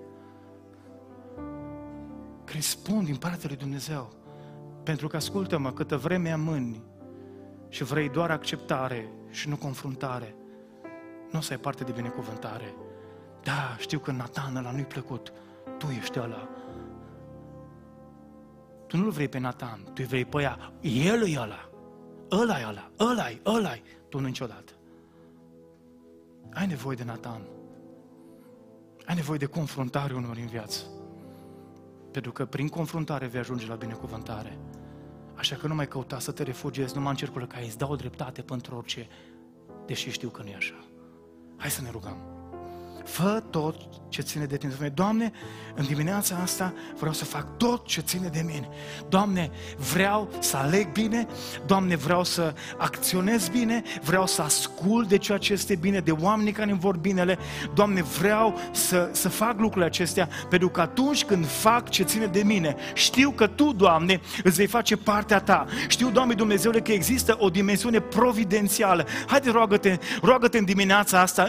care spun din partea lui Dumnezeu. Pentru că, ascultă-mă, câtă vreme amâni și vrei doar acceptare și nu confruntare, nu o să ai parte de binecuvântare. Da, știu că Nathan ăla nu-i plăcut. Tu ești ăla. Tu nu-l vrei pe Nathan, tu vrei pe ea. El e ăla. ăla e ăla, ăla e, ăla e. Tu nu niciodată. Ai nevoie de Nathan. Ai nevoie de confruntare unor în viață. Pentru că prin confruntare vei ajunge la binecuvântare. Așa că nu mai căuta să te refugiezi numai în cercul care îți dau dreptate pentru orice, deși știu că nu e așa. Hai să ne rugăm. Fă tot ce ține de tine. Spune, Doamne, în dimineața asta vreau să fac tot ce ține de mine. Doamne, vreau să aleg bine, Doamne, vreau să acționez bine, vreau să ascult de ceea ce este bine, de oamenii care îmi vor binele. Doamne, vreau să, să fac lucrurile acestea, pentru că atunci când fac ce ține de mine, știu că Tu, Doamne, îți vei face partea Ta. Știu, Doamne Dumnezeule, că există o dimensiune providențială. Haide, roagă-te, roagă-te în dimineața asta